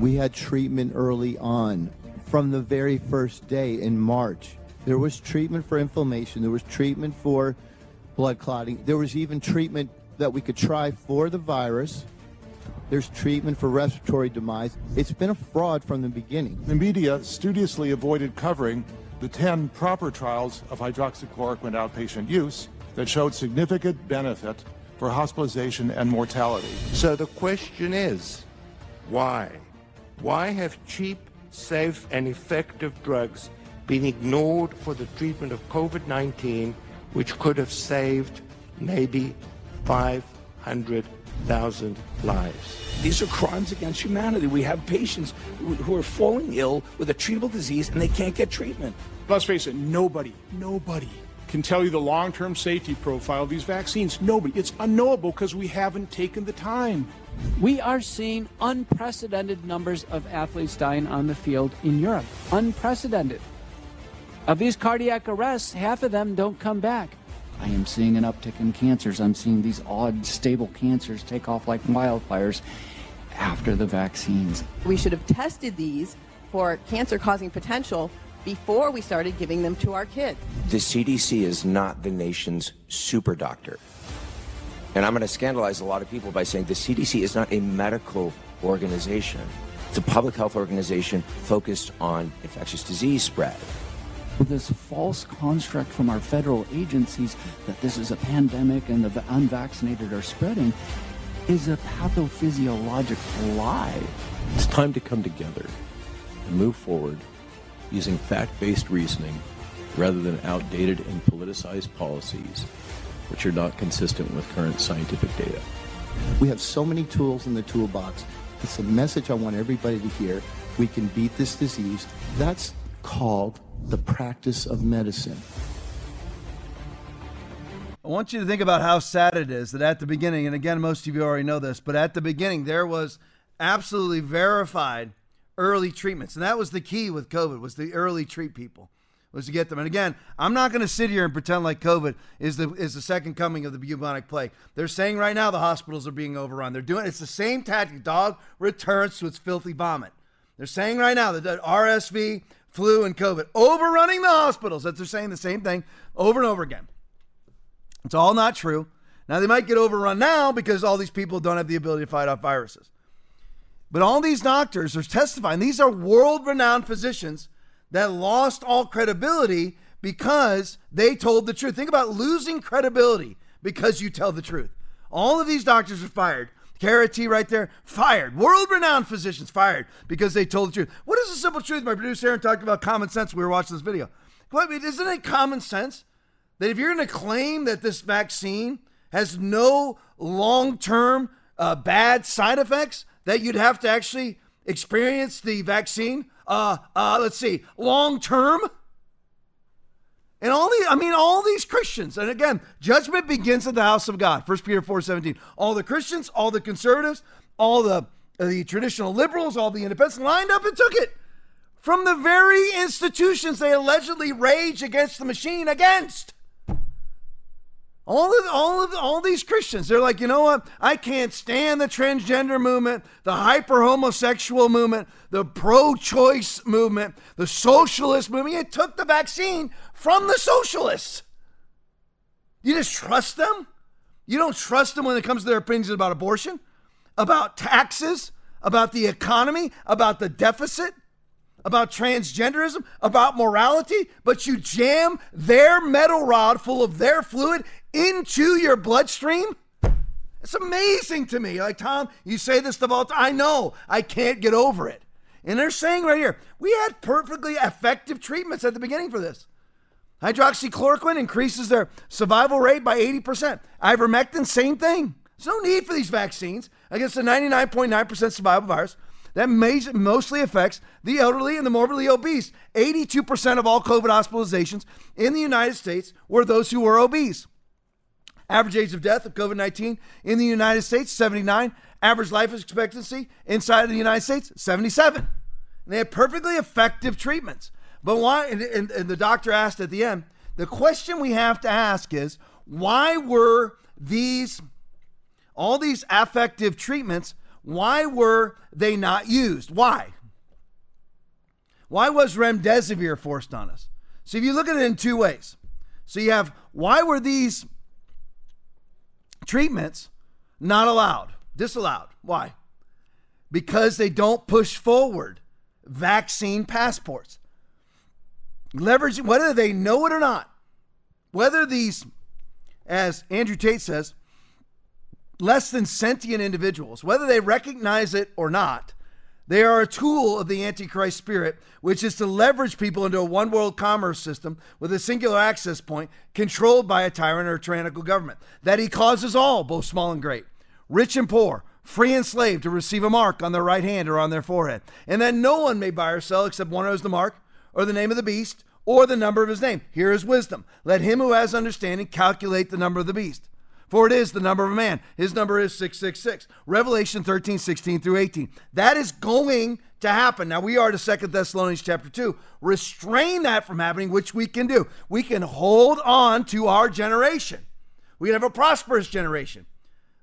We had treatment early on from the very first day in March. There was treatment for inflammation, there was treatment for blood clotting, there was even treatment that we could try for the virus there's treatment for respiratory demise. It's been a fraud from the beginning. The media studiously avoided covering the 10 proper trials of hydroxychloroquine outpatient use that showed significant benefit for hospitalization and mortality. So the question is why? Why have cheap, safe, and effective drugs been ignored for the treatment of COVID 19, which could have saved maybe 500 thousand lives. These are crimes against humanity. We have patients who are falling ill with a treatable disease and they can't get treatment. Let's face it, nobody, nobody can tell you the long term safety profile of these vaccines. Nobody. It's unknowable because we haven't taken the time. We are seeing unprecedented numbers of athletes dying on the field in Europe. Unprecedented. Of these cardiac arrests, half of them don't come back. I am seeing an uptick in cancers. I'm seeing these odd, stable cancers take off like wildfires after the vaccines. We should have tested these for cancer causing potential before we started giving them to our kids. The CDC is not the nation's super doctor. And I'm going to scandalize a lot of people by saying the CDC is not a medical organization. It's a public health organization focused on infectious disease spread this false construct from our federal agencies that this is a pandemic and the unvaccinated are spreading is a pathophysiological lie. It's time to come together and move forward using fact based reasoning rather than outdated and politicized policies which are not consistent with current scientific data. We have so many tools in the toolbox. It's a message I want everybody to hear. We can beat this disease. That's called the practice of medicine. I want you to think about how sad it is that at the beginning, and again, most of you already know this, but at the beginning, there was absolutely verified early treatments. And that was the key with COVID, was the early treat people. was to get them. And again, I'm not going to sit here and pretend like COVID is the is the second coming of the bubonic plague. They're saying right now the hospitals are being overrun. They're doing it's the same tactic. Dog returns to its filthy vomit. They're saying right now that RSV, flu, and COVID overrunning the hospitals. That they're saying the same thing over and over again. It's all not true. Now they might get overrun now because all these people don't have the ability to fight off viruses. But all these doctors are testifying. These are world-renowned physicians that lost all credibility because they told the truth. Think about losing credibility because you tell the truth. All of these doctors are fired. Kara right there, fired. World renowned physicians fired because they told the truth. What is the simple truth? My producer Aaron talked about common sense. We were watching this video. What, isn't it common sense that if you're going to claim that this vaccine has no long term uh, bad side effects, that you'd have to actually experience the vaccine uh, uh, let's see, long term. And all the, I mean, all these Christians, and again, judgment begins at the house of God. 1 Peter 4 17. All the Christians, all the conservatives, all the, the traditional liberals, all the independents lined up and took it from the very institutions they allegedly rage against the machine against. All of all of all these Christians, they're like, you know what? I can't stand the transgender movement, the hyper homosexual movement, the pro-choice movement, the socialist movement. It took the vaccine from the socialists. You just trust them? You don't trust them when it comes to their opinions about abortion, about taxes, about the economy, about the deficit, about transgenderism, about morality, but you jam their metal rod full of their fluid into your bloodstream? It's amazing to me. Like, Tom, you say this stuff all the. I know. I can't get over it. And they're saying right here, we had perfectly effective treatments at the beginning for this. Hydroxychloroquine increases their survival rate by 80%. Ivermectin, same thing. There's no need for these vaccines against the 99.9% survival virus that mostly affects the elderly and the morbidly obese. 82% of all COVID hospitalizations in the United States were those who were obese. Average age of death of COVID 19 in the United States, 79. Average life expectancy inside of the United States, 77. And they had perfectly effective treatments. But why? And, and, and the doctor asked at the end the question we have to ask is why were these, all these effective treatments, why were they not used? Why? Why was remdesivir forced on us? So if you look at it in two ways. So you have why were these treatments not allowed, disallowed. Why? Because they don't push forward vaccine passports. Leveraging, whether they know it or not, whether these, as Andrew Tate says, less than sentient individuals, whether they recognize it or not, they are a tool of the Antichrist spirit, which is to leverage people into a one world commerce system with a singular access point controlled by a tyrant or a tyrannical government. That he causes all, both small and great, rich and poor, free and slave, to receive a mark on their right hand or on their forehead. And that no one may buy or sell except one knows the mark or the name of the beast or the number of his name. Here is wisdom. Let him who has understanding calculate the number of the beast for it is the number of a man. His number is 666. Revelation 13, 16 through 18. That is going to happen. Now we are to Second Thessalonians chapter 2. Restrain that from happening, which we can do. We can hold on to our generation. We can have a prosperous generation.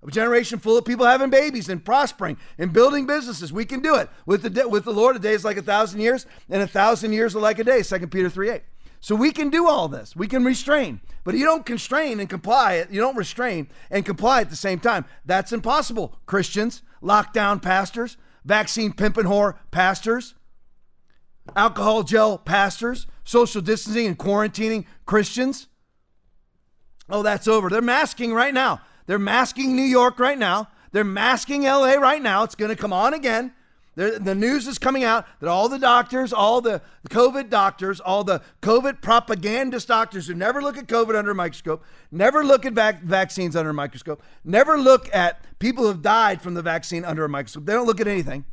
A generation full of people having babies and prospering and building businesses. We can do it. With the with the Lord, a day is like a thousand years, and a thousand years are like a day. Second Peter 3 8. So we can do all this. We can restrain. But you don't constrain and comply. You don't restrain and comply at the same time. That's impossible. Christians, lockdown pastors, vaccine pimp and whore pastors, alcohol gel pastors, social distancing and quarantining Christians. Oh, that's over. They're masking right now. They're masking New York right now. They're masking LA right now. It's going to come on again the news is coming out that all the doctors, all the COVID doctors, all the COVID propagandist doctors who never look at COVID under a microscope, never look at vac- vaccines under a microscope, never look at people who have died from the vaccine under a microscope. They don't look at anything.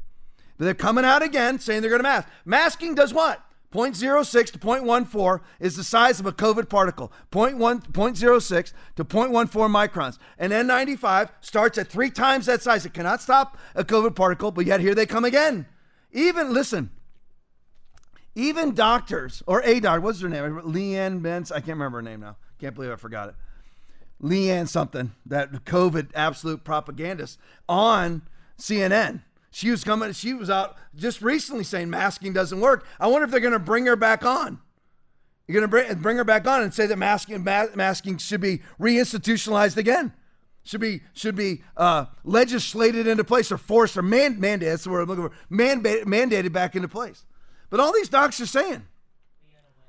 But they're coming out again saying they're going to mask. Masking does what? 0.06 to 0.14 is the size of a COVID particle. 0.1, 0.06 to 0.14 microns. An N95 starts at three times that size. It cannot stop a COVID particle, but yet here they come again. Even, listen, even doctors or a doctor, what's her name? Leanne Benz. I can't remember her name now. Can't believe I forgot it. Leanne something, that COVID absolute propagandist on CNN. She was coming, she was out just recently saying masking doesn't work. I wonder if they're going to bring her back on. You're going to bring, bring her back on and say that masking, masking should be reinstitutionalized again. Should be should be uh, legislated into place or forced or man, mandated. That's the word I'm looking for. Man, mandated back into place. But all these docs are saying,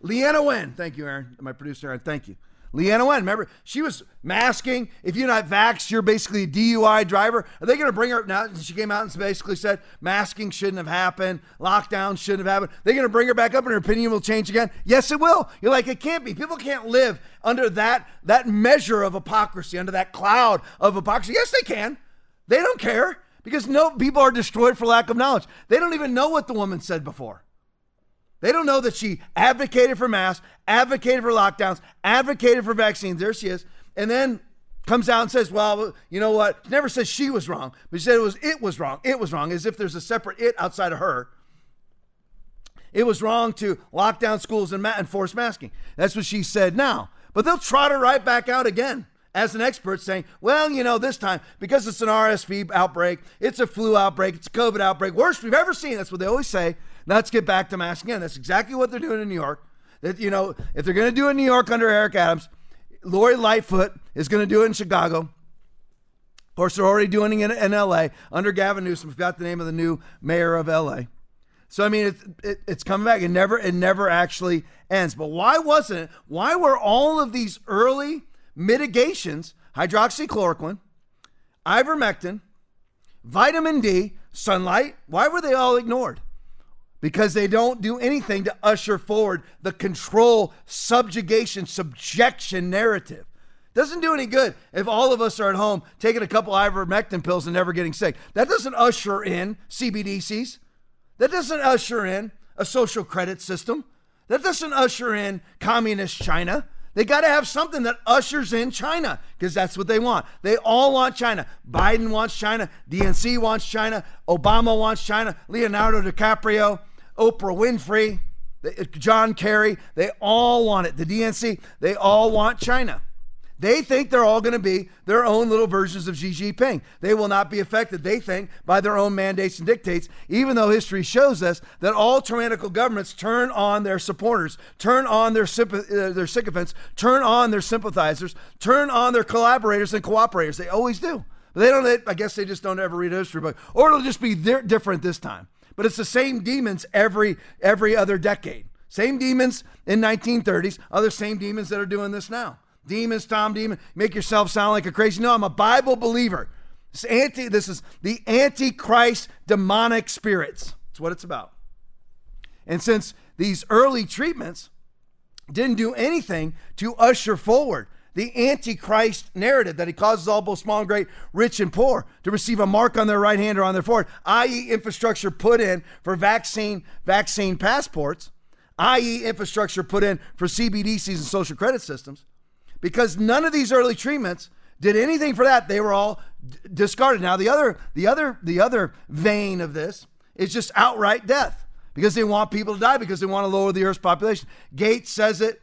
Leana Wen. Thank you, Aaron, my producer, Aaron. Thank you. Leana Wen, remember, she was masking. If you're not vaxxed, you're basically a DUI driver. Are they going to bring her up now? She came out and basically said masking shouldn't have happened, lockdown shouldn't have happened. They're going to bring her back up, and her opinion will change again. Yes, it will. You're like, it can't be. People can't live under that that measure of hypocrisy, under that cloud of hypocrisy. Yes, they can. They don't care because no people are destroyed for lack of knowledge. They don't even know what the woman said before. They don't know that she advocated for masks, advocated for lockdowns, advocated for vaccines. There she is. And then comes out and says, well, you know what? She never says she was wrong, but she said it was it was wrong. It was wrong, as if there's a separate it outside of her. It was wrong to lock down schools and, ma- and force masking. That's what she said now. But they'll trot her right back out again as an expert saying, well, you know, this time, because it's an RSV outbreak, it's a flu outbreak, it's a COVID outbreak, worst we've ever seen. That's what they always say. Let's get back to masks again. That's exactly what they're doing in New York. That you know, if they're going to do it in New York under Eric Adams, Lori Lightfoot is going to do it in Chicago. Of course, they're already doing it in, LA under Gavin Newsom. Forgot the name of the new mayor of LA. So I mean, it's it, it's coming back. It never it never actually ends. But why wasn't it? Why were all of these early mitigations, hydroxychloroquine, ivermectin, vitamin D, sunlight, why were they all ignored? Because they don't do anything to usher forward the control, subjugation, subjection narrative. Doesn't do any good if all of us are at home taking a couple ivermectin pills and never getting sick. That doesn't usher in CBDCs. That doesn't usher in a social credit system. That doesn't usher in communist China. They got to have something that ushers in China because that's what they want. They all want China. Biden wants China. DNC wants China. Obama wants China. Leonardo DiCaprio. Oprah Winfrey, John Kerry, they all want it. The DNC, they all want China. They think they're all going to be their own little versions of Xi Jinping. They will not be affected, they think, by their own mandates and dictates, even though history shows us that all tyrannical governments turn on their supporters, turn on their, uh, their sycophants, turn on their sympathizers, turn on their collaborators and cooperators. They always do. They don't, I guess they just don't ever read a history book. Or it'll just be different this time but it's the same demons every every other decade. Same demons in 1930s, other same demons that are doing this now. Demons, Tom Demon, make yourself sound like a crazy. No, I'm a Bible believer. This anti this is the antichrist demonic spirits. That's what it's about. And since these early treatments didn't do anything to usher forward the antichrist narrative that he causes all both small and great, rich and poor, to receive a mark on their right hand or on their forehead, i.e., infrastructure put in for vaccine vaccine passports, i.e., infrastructure put in for CBDCs and social credit systems, because none of these early treatments did anything for that. They were all d- discarded. Now, the other the other the other vein of this is just outright death because they want people to die because they want to lower the Earth's population. Gates says it.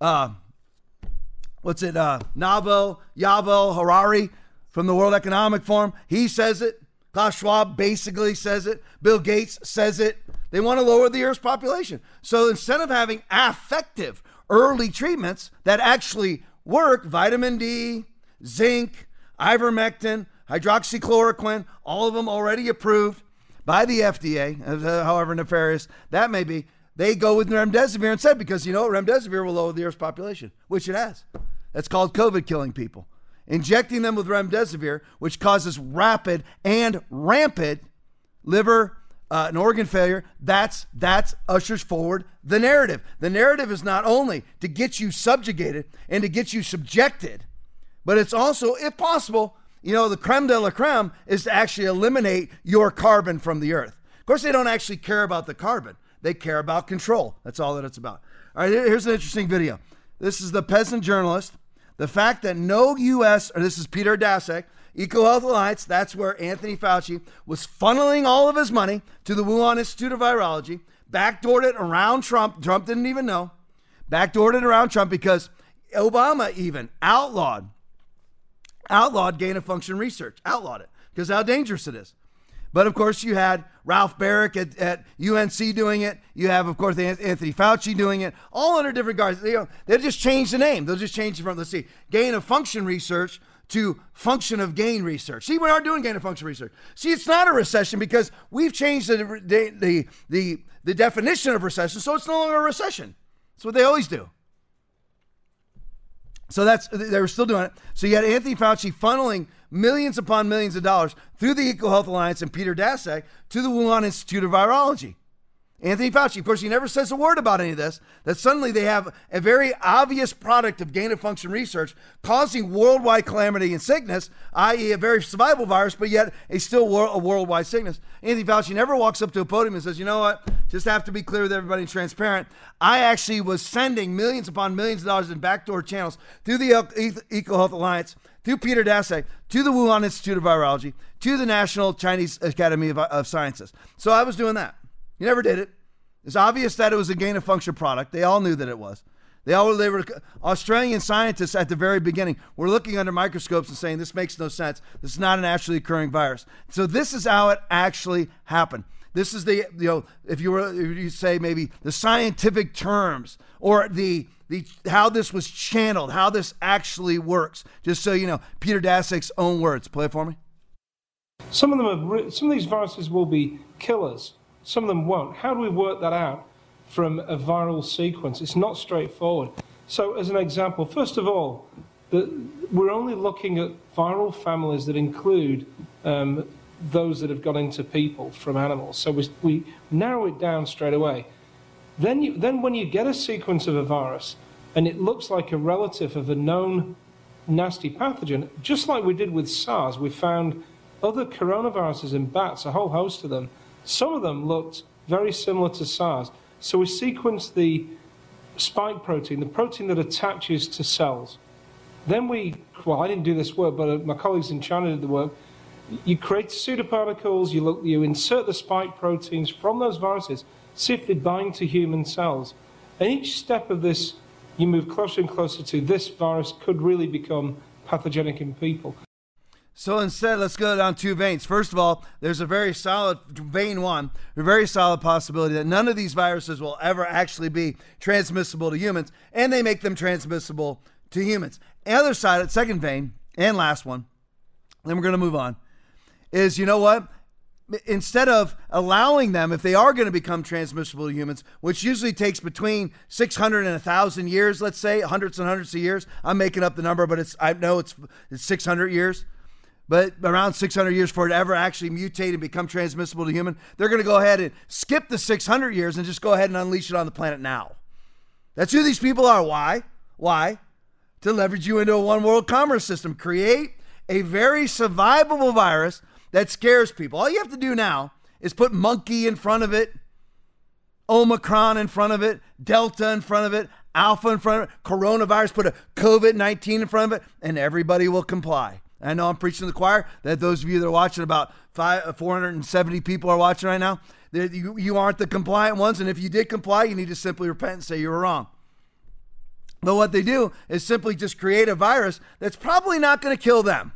Uh, what's it, uh, Naval, Yuval Harari from the World Economic Forum. He says it. Klaus Schwab basically says it. Bill Gates says it. They want to lower the Earth's population. So instead of having effective early treatments that actually work, vitamin D, zinc, ivermectin, hydroxychloroquine, all of them already approved by the FDA, uh, however nefarious that may be, they go with remdesivir instead because you know remdesivir will lower the Earth's population, which it has. That's called COVID killing people. Injecting them with remdesivir, which causes rapid and rampant liver uh, and organ failure, that's that's ushers forward the narrative. The narrative is not only to get you subjugated and to get you subjected, but it's also, if possible, you know, the creme de la creme is to actually eliminate your carbon from the earth. Of course, they don't actually care about the carbon. They care about control. That's all that it's about. All right, here's an interesting video. This is the peasant journalist the fact that no U.S., or this is Peter Daszak, EcoHealth Alliance, that's where Anthony Fauci was funneling all of his money to the Wuhan Institute of Virology, backdoored it around Trump. Trump didn't even know. Backdoored it around Trump because Obama even outlawed outlawed gain of function research, outlawed it because how dangerous it is. But of course, you had Ralph Baric at, at UNC doing it. You have, of course, Anthony Fauci doing it, all under different guards. You know, they'll just change the name. They'll just change it from, let's see, gain of function research to function of gain research. See, we are doing gain of function research. See, it's not a recession because we've changed the, the, the, the definition of recession, so it's no longer a recession. That's what they always do. So that's they were still doing it. So you had Anthony Fauci funneling millions upon millions of dollars through the EcoHealth Alliance and Peter Daszak to the Wuhan Institute of Virology. Anthony Fauci, of course, he never says a word about any of this. That suddenly they have a very obvious product of gain of function research causing worldwide calamity and sickness, i.e., a very survival virus, but yet a still wor- a worldwide sickness. Anthony Fauci never walks up to a podium and says, "You know what? Just have to be clear with everybody and transparent. I actually was sending millions upon millions of dollars in backdoor channels through the EcoHealth Alliance." through Peter Daszak to the Wuhan Institute of Virology to the National Chinese Academy of, of Sciences. So I was doing that. You never did it. It's obvious that it was a gain of function product. They all knew that it was. They all they were Australian scientists at the very beginning were looking under microscopes and saying this makes no sense. This is not an actually occurring virus. So this is how it actually happened. This is the you know if you were if you say maybe the scientific terms or the the how this was channeled, how this actually works. Just so you know, Peter Daszak's own words. Play it for me. Some of them are some of these viruses will be killers some of them won't. How do we work that out from a viral sequence? It's not straightforward. So, as an example, first of all, the, we're only looking at viral families that include um, those that have gone into people from animals. So we, we narrow it down straight away. Then, you, then, when you get a sequence of a virus and it looks like a relative of a known nasty pathogen, just like we did with SARS, we found other coronaviruses in bats, a whole host of them some of them looked very similar to SARS. So we sequenced the spike protein, the protein that attaches to cells. Then we, well, I didn't do this work, but uh, my colleagues in China did the work. You create pseudoparticles, you, look, you insert the spike proteins from those viruses, see if they bind to human cells. And each step of this, you move closer and closer to this virus could really become pathogenic in people. So instead, let's go down two veins. First of all, there's a very solid vein one, a very solid possibility that none of these viruses will ever actually be transmissible to humans, and they make them transmissible to humans. The other side, second vein, and last one, then we're going to move on, is you know what? Instead of allowing them, if they are going to become transmissible to humans, which usually takes between 600 and 1,000 years, let's say, hundreds and hundreds of years. I'm making up the number, but it's I know it's, it's 600 years but around 600 years for it to ever actually mutate and become transmissible to human, they're going to go ahead and skip the 600 years and just go ahead and unleash it on the planet now. That's who these people are. Why? Why? To leverage you into a one world commerce system. Create a very survivable virus that scares people. All you have to do now is put monkey in front of it, Omicron in front of it, Delta in front of it, Alpha in front of it, coronavirus, put a COVID 19 in front of it, and everybody will comply. I know I'm preaching to the choir. That those of you that are watching, about five, uh, 470 people are watching right now. You, you aren't the compliant ones, and if you did comply, you need to simply repent and say you were wrong. But what they do is simply just create a virus that's probably not going to kill them.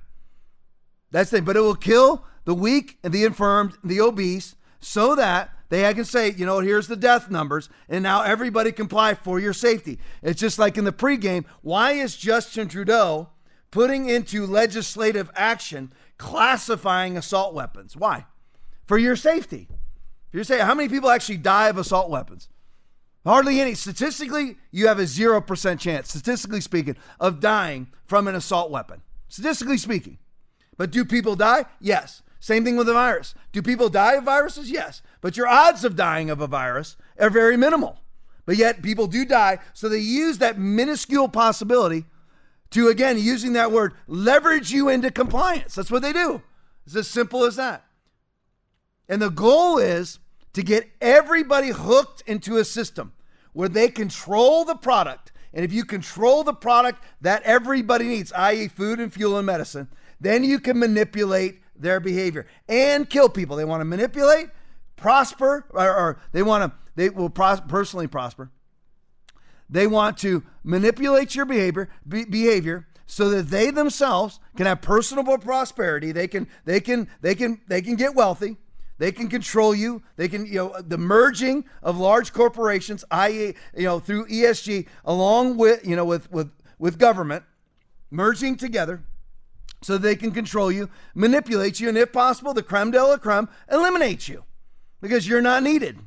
That's the thing, but it will kill the weak and the infirmed, and the obese, so that they can say, you know, here's the death numbers, and now everybody comply for your safety. It's just like in the pregame. Why is Justin Trudeau? Putting into legislative action classifying assault weapons. Why? For your safety. For your safety. How many people actually die of assault weapons? Hardly any. Statistically, you have a 0% chance, statistically speaking, of dying from an assault weapon. Statistically speaking. But do people die? Yes. Same thing with a virus. Do people die of viruses? Yes. But your odds of dying of a virus are very minimal. But yet people do die. So they use that minuscule possibility to again using that word leverage you into compliance. That's what they do. It's as simple as that. And the goal is to get everybody hooked into a system where they control the product. And if you control the product that everybody needs, i.e., food and fuel and medicine, then you can manipulate their behavior and kill people. They want to manipulate, prosper, or, or they want to, they will pros- personally prosper. They want to manipulate your behavior, be, behavior so that they themselves can have personable prosperity. They can, they can, they can, they can get wealthy. They can control you. They can, you know, the merging of large corporations, i.e., you know, through ESG, along with, you know, with with with government, merging together, so they can control you, manipulate you, and if possible, the creme de la creme, eliminate you, because you're not needed.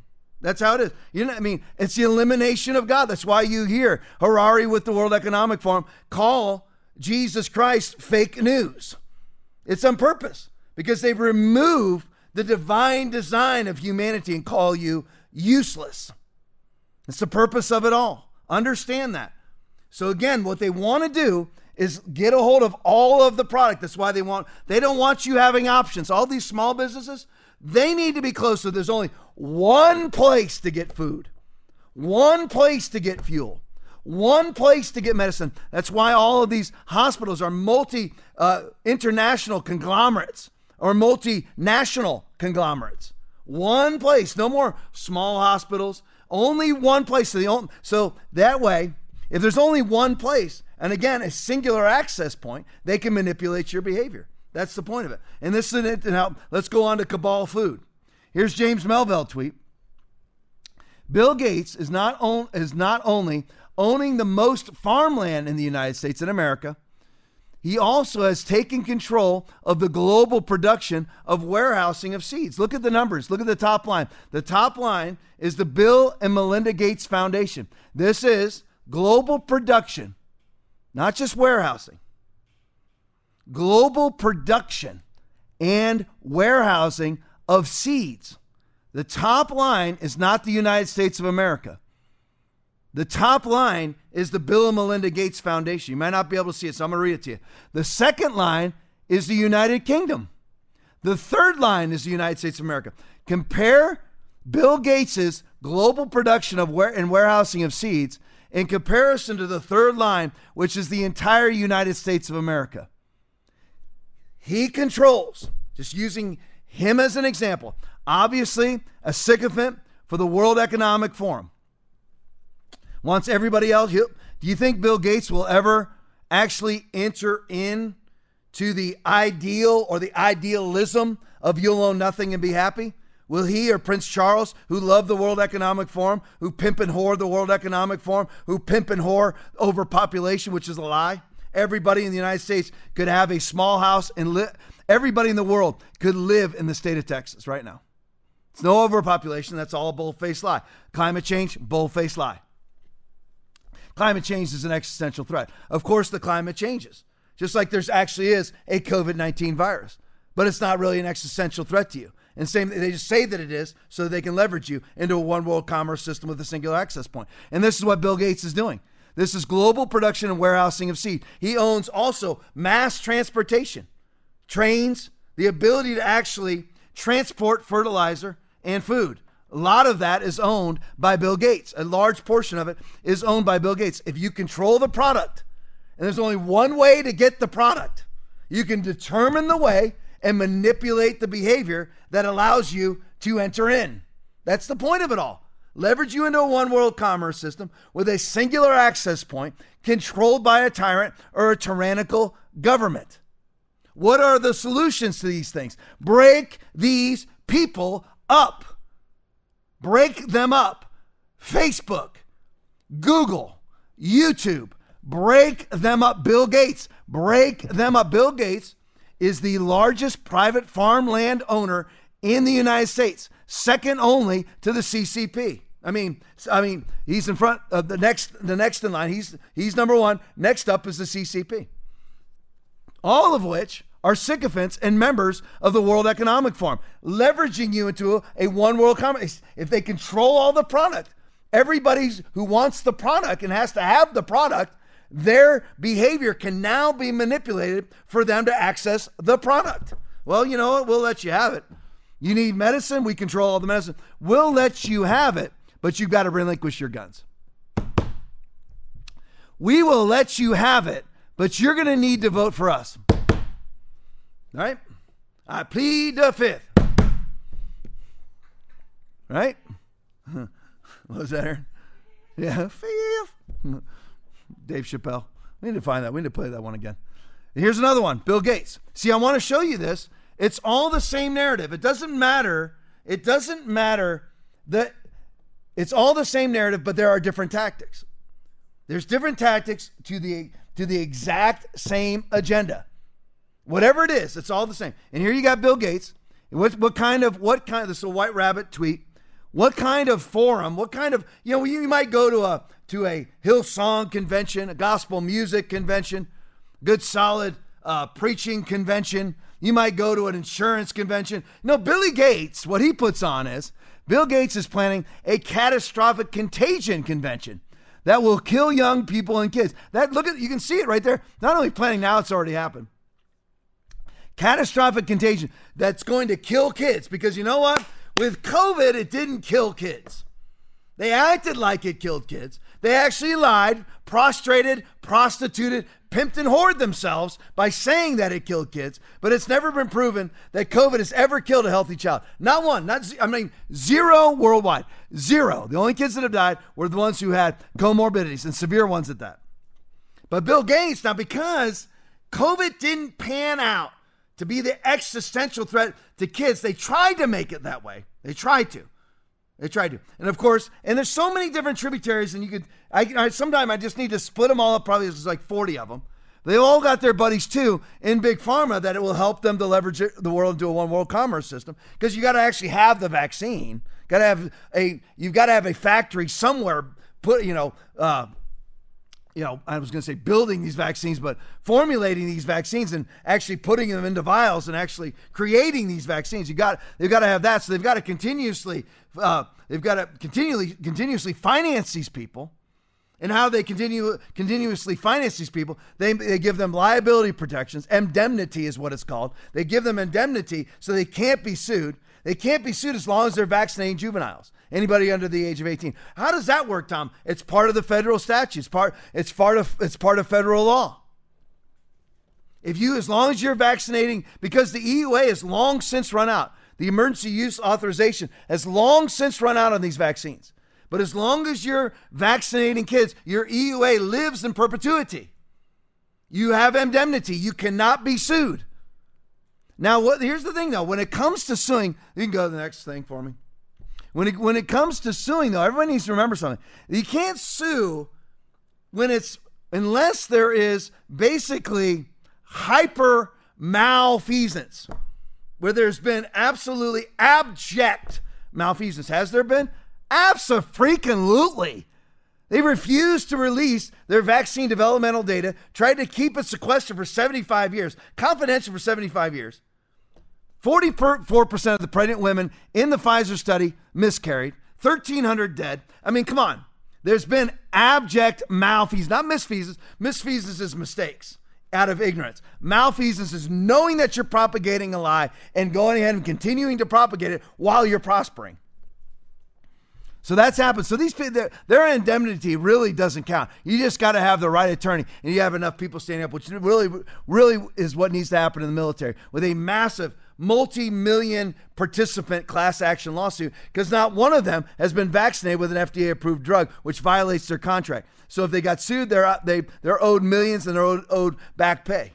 That's how it is. You know, I mean, it's the elimination of God. That's why you hear Harari with the World Economic Forum call Jesus Christ fake news. It's on purpose because they remove the divine design of humanity and call you useless. It's the purpose of it all. Understand that. So again, what they want to do is get a hold of all of the product. That's why they want they don't want you having options. All these small businesses, they need to be close so there's only one place to get food. One place to get fuel. One place to get medicine. That's why all of these hospitals are multi uh, international conglomerates or multinational conglomerates. One place, no more small hospitals, only one place. So, only, so that way, if there's only one place, and again, a singular access point, they can manipulate your behavior. That's the point of it. And this is it. Now, let's go on to Cabal Food. Here's James Melville tweet. Bill Gates is not, is not only owning the most farmland in the United States in America, he also has taken control of the global production of warehousing of seeds. Look at the numbers. Look at the top line. The top line is the Bill and Melinda Gates Foundation. This is global production, not just warehousing. Global production and warehousing of seeds. The top line is not the United States of America. The top line is the Bill and Melinda Gates Foundation. You might not be able to see it, so I'm going to read it to you. The second line is the United Kingdom. The third line is the United States of America. Compare Bill Gates's global production of ware- and warehousing of seeds in comparison to the third line, which is the entire United States of America. He controls, just using him as an example, obviously a sycophant for the World Economic Forum wants everybody else. Do you think Bill Gates will ever actually enter in to the ideal or the idealism of you'll own nothing and be happy? Will he or Prince Charles, who love the World Economic Forum, who pimp and whore the World Economic Forum, who pimp and whore overpopulation, which is a lie? Everybody in the United States could have a small house and li- everybody in the world could live in the state of Texas right now. It's no overpopulation. That's all a bull-faced lie. Climate change, bull-faced lie. Climate change is an existential threat. Of course, the climate changes, just like there's actually is a COVID 19 virus, but it's not really an existential threat to you. And same, they just say that it is so they can leverage you into a one world commerce system with a singular access point. And this is what Bill Gates is doing. This is global production and warehousing of seed. He owns also mass transportation, trains, the ability to actually transport fertilizer and food. A lot of that is owned by Bill Gates. A large portion of it is owned by Bill Gates. If you control the product, and there's only one way to get the product, you can determine the way and manipulate the behavior that allows you to enter in. That's the point of it all. Leverage you into a one world commerce system with a singular access point controlled by a tyrant or a tyrannical government. What are the solutions to these things? Break these people up break them up. Facebook, Google, YouTube, break them up. Bill Gates, break them up. Bill Gates is the largest private farmland owner in the United States, second only to the CCP. I mean, I mean, he's in front of the next, the next in line. He's he's number one. Next up is the CCP. All of which are sycophants and members of the World Economic Forum, leveraging you into a, one world commerce. If they control all the product, everybody who wants the product and has to have the product, their behavior can now be manipulated for them to access the product. Well, you know what? We'll let you have it. You need medicine, we control all the medicine. We'll let you have it, but you've got to relinquish your guns. We will let you have it, but you're going to need to vote for us. All right? I plead the fifth. Right? What (laughs) was that, Aaron? Yeah, fifth. (laughs) Dave Chappelle. We need to find that. We need to play that one again. Here's another one Bill Gates. See, I want to show you this. It's all the same narrative. It doesn't matter. It doesn't matter that it's all the same narrative, but there are different tactics. There's different tactics to the to the exact same agenda. Whatever it is, it's all the same. And here you got Bill Gates. What what kind of what kind? Of, this is a White Rabbit tweet. What kind of forum? What kind of you know? You might go to a to a Hillsong convention, a gospel music convention, good solid uh, preaching convention. You might go to an insurance convention. No, Billy Gates. What he puts on is Bill Gates is planning a catastrophic contagion convention that will kill young people and kids. That look at you can see it right there. Not only planning now, it's already happened. Catastrophic contagion that's going to kill kids because you know what? With COVID, it didn't kill kids. They acted like it killed kids. They actually lied, prostrated, prostituted, pimped, and whored themselves by saying that it killed kids. But it's never been proven that COVID has ever killed a healthy child. Not one. Not I mean zero worldwide. Zero. The only kids that have died were the ones who had comorbidities and severe ones at that. But Bill Gates now because COVID didn't pan out to be the existential threat to kids, they tried to make it that way. They tried to. They tried to. And of course, and there's so many different tributaries, and you could, I, I sometimes I just need to split them all up. Probably there's like 40 of them. They all got their buddies too in big pharma that it will help them to leverage the world into a one world commerce system because you got to actually have the vaccine. Got to have a you've got to have a factory somewhere put you know uh, you know, I was going to say building these vaccines, but formulating these vaccines and actually putting them into vials and actually creating these vaccines. You got they've got to have that, so they've got to continuously uh, they've got to continually continuously finance these people. And how they continue continuously finance these people, they, they give them liability protections. Indemnity is what it's called. They give them indemnity so they can't be sued. They can't be sued as long as they're vaccinating juveniles anybody under the age of 18. How does that work, Tom? It's part of the federal statutes. Part it's part of it's part of federal law. If you, as long as you're vaccinating, because the EUA has long since run out, the emergency use authorization has long since run out on these vaccines. But as long as you're vaccinating kids, your EUA lives in perpetuity. You have indemnity. You cannot be sued. Now, what, here's the thing though. When it comes to suing, you can go to the next thing for me. When it, when it comes to suing, though, everyone needs to remember something. You can't sue when it's, unless there is basically hyper malfeasance, where there's been absolutely abject malfeasance. Has there been? Absolutely. They refused to release their vaccine developmental data, tried to keep it sequestered for 75 years, confidential for 75 years. 44% of the pregnant women in the Pfizer study miscarried, 1,300 dead. I mean, come on. There's been abject malfeasance, not misfeasance. Misfeasance is mistakes out of ignorance. Malfeasance is knowing that you're propagating a lie and going ahead and continuing to propagate it while you're prospering. So that's happened. So these people, their, indemnity really doesn't count. You just got to have the right attorney, and you have enough people standing up, which really, really is what needs to happen in the military with a massive multi-million participant class action lawsuit because not one of them has been vaccinated with an FDA approved drug, which violates their contract. So if they got sued, they're they they're owed millions and they're owed, owed back pay.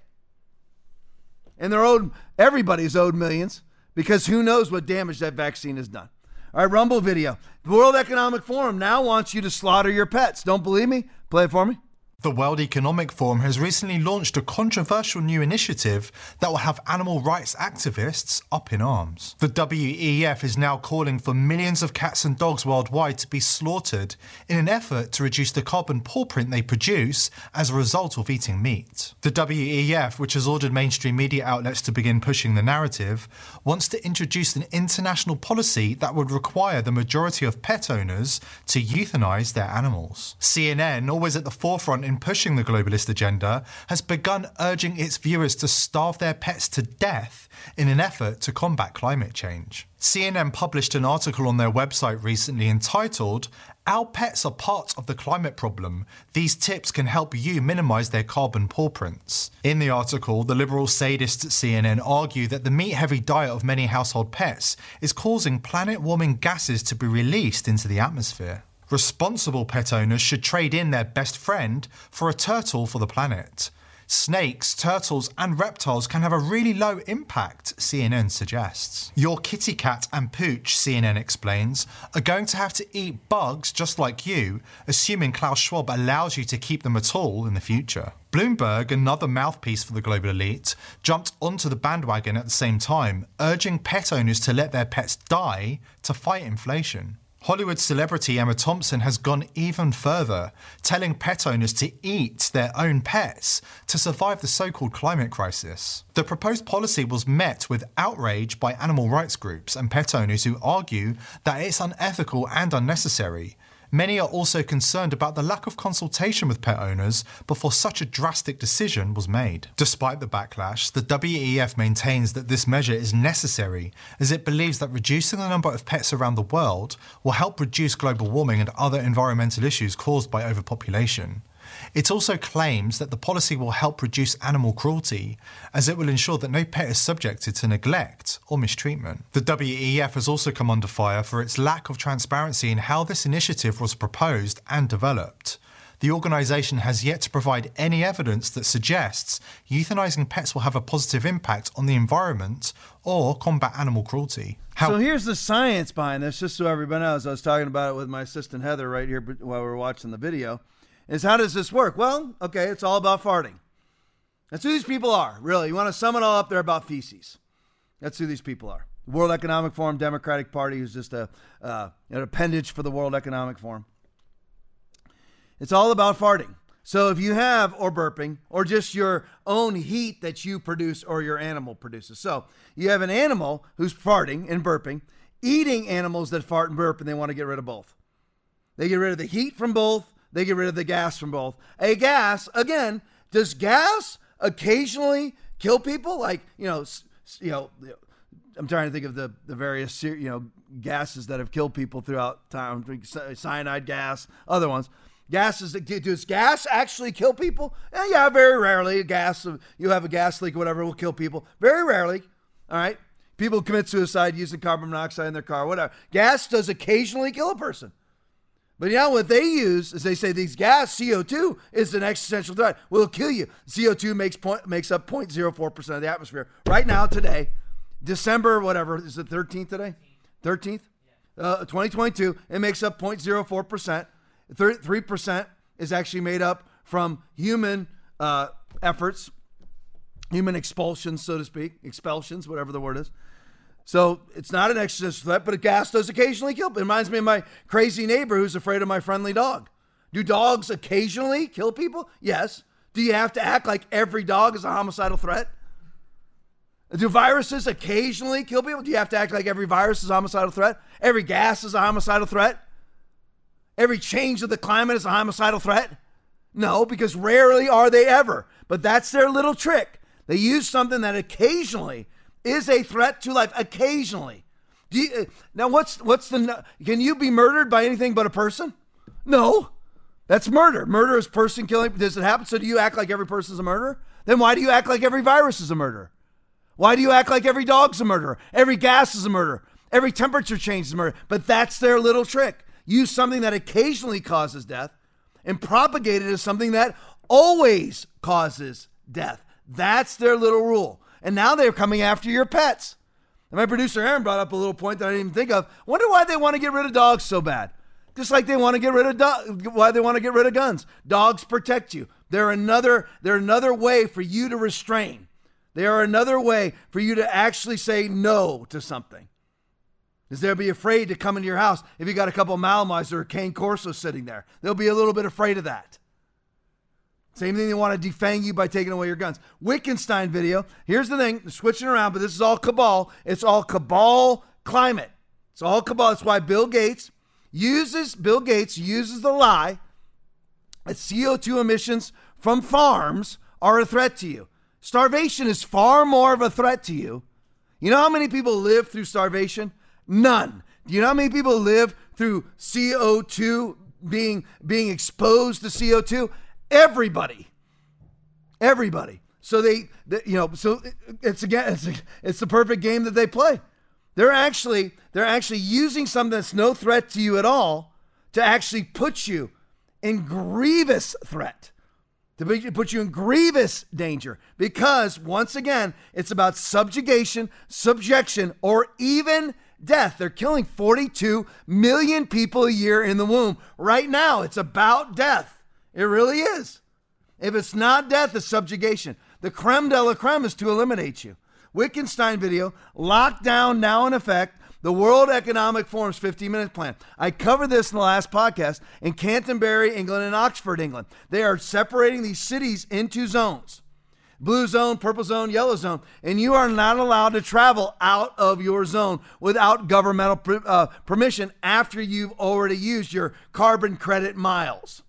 And they're owed everybody's owed millions because who knows what damage that vaccine has done. All right, Rumble video. The World Economic Forum now wants you to slaughter your pets. Don't believe me? Play it for me. The World Economic Forum has recently launched a controversial new initiative that will have animal rights activists up in arms. The WEF is now calling for millions of cats and dogs worldwide to be slaughtered in an effort to reduce the carbon paw print they produce as a result of eating meat. The WEF, which has ordered mainstream media outlets to begin pushing the narrative, wants to introduce an international policy that would require the majority of pet owners to euthanize their animals. CNN, always at the forefront in pushing the globalist agenda has begun urging its viewers to starve their pets to death in an effort to combat climate change. CNN published an article on their website recently entitled our pets are part of the climate problem. These tips can help you minimize their carbon pawprints. In the article, the liberal sadists at CNN argue that the meat heavy diet of many household pets is causing planet warming gases to be released into the atmosphere. Responsible pet owners should trade in their best friend for a turtle for the planet. Snakes, turtles, and reptiles can have a really low impact, CNN suggests. Your kitty cat and pooch, CNN explains, are going to have to eat bugs just like you, assuming Klaus Schwab allows you to keep them at all in the future. Bloomberg, another mouthpiece for the global elite, jumped onto the bandwagon at the same time, urging pet owners to let their pets die to fight inflation. Hollywood celebrity Emma Thompson has gone even further, telling pet owners to eat their own pets to survive the so called climate crisis. The proposed policy was met with outrage by animal rights groups and pet owners who argue that it's unethical and unnecessary. Many are also concerned about the lack of consultation with pet owners before such a drastic decision was made. Despite the backlash, the WEF maintains that this measure is necessary as it believes that reducing the number of pets around the world will help reduce global warming and other environmental issues caused by overpopulation. It also claims that the policy will help reduce animal cruelty, as it will ensure that no pet is subjected to neglect or mistreatment. The WEF has also come under fire for its lack of transparency in how this initiative was proposed and developed. The organisation has yet to provide any evidence that suggests euthanizing pets will have a positive impact on the environment or combat animal cruelty. How- so here's the science behind this, just so everybody knows. I was talking about it with my assistant Heather right here while we were watching the video is how does this work? Well, okay, it's all about farting. That's who these people are, really. You want to sum it all up, they're about feces. That's who these people are. World Economic Forum, Democratic Party, who's just a, uh, an appendage for the World Economic Forum. It's all about farting. So if you have, or burping, or just your own heat that you produce or your animal produces. So you have an animal who's farting and burping, eating animals that fart and burp, and they want to get rid of both. They get rid of the heat from both, they get rid of the gas from both. A gas, again, does gas occasionally kill people? Like, you know, you know, I'm trying to think of the, the various, you know, gases that have killed people throughout time. Cyanide gas, other ones. Gases, does gas actually kill people? Eh, yeah, very rarely. A Gas, you have a gas leak, whatever, will kill people. Very rarely. All right. People commit suicide using carbon monoxide in their car, whatever. Gas does occasionally kill a person. But now what they use is they say these gas CO2 is an existential threat. Will kill you. CO2 makes point makes up 0.04% of the atmosphere. Right now, today, December, whatever, is it 13th today? 13th? Uh, 2022, it makes up 0.04%. 3% is actually made up from human uh, efforts, human expulsions, so to speak, expulsions, whatever the word is. So it's not an existential threat, but a gas does occasionally kill. It reminds me of my crazy neighbor who's afraid of my friendly dog. Do dogs occasionally kill people? Yes. Do you have to act like every dog is a homicidal threat? Do viruses occasionally kill people? Do you have to act like every virus is a homicidal threat? Every gas is a homicidal threat? Every change of the climate is a homicidal threat? No, because rarely are they ever. But that's their little trick. They use something that occasionally is a threat to life occasionally. You, uh, now, what's what's the? Can you be murdered by anything but a person? No, that's murder. Murder is person killing. Does it happen? So do you act like every person is a murderer? Then why do you act like every virus is a murderer? Why do you act like every dog's a murderer? Every gas is a murderer. Every temperature change is a murder. But that's their little trick. Use something that occasionally causes death and propagate it as something that always causes death. That's their little rule. And now they're coming after your pets. And my producer Aaron brought up a little point that I didn't even think of. Wonder why they want to get rid of dogs so bad. Just like they want to get rid of do- why they want to get rid of guns. Dogs protect you. They're another they're another way for you to restrain. They are another way for you to actually say no to something. Is they'll be afraid to come into your house if you got a couple of or a cane corso sitting there. They'll be a little bit afraid of that. Same thing, they want to defang you by taking away your guns. Wittgenstein video. Here's the thing, switching around, but this is all cabal. It's all cabal climate. It's all cabal. That's why Bill Gates uses Bill Gates uses the lie that CO2 emissions from farms are a threat to you. Starvation is far more of a threat to you. You know how many people live through starvation? None. Do you know how many people live through CO2 being being exposed to CO2? Everybody. Everybody. So they, they you know, so it's again it's, it's the perfect game that they play. They're actually they're actually using something that's no threat to you at all to actually put you in grievous threat to put you in grievous danger because once again it's about subjugation subjection or even death they're killing 42 million people a year in the womb right now it's about death it really is if it's not death it's subjugation the creme de la creme is to eliminate you wittgenstein video lockdown now in effect the World Economic Forum's 15 minute plan. I covered this in the last podcast in Canterbury, England, and Oxford, England. They are separating these cities into zones blue zone, purple zone, yellow zone, and you are not allowed to travel out of your zone without governmental uh, permission after you've already used your carbon credit miles.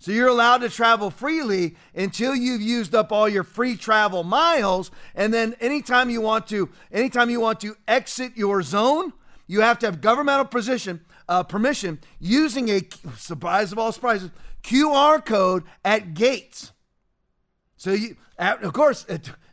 So you're allowed to travel freely until you've used up all your free travel miles. And then anytime you want to, anytime you want to exit your zone, you have to have governmental position, uh, permission using a surprise of all surprises QR code at gates. So you, of course,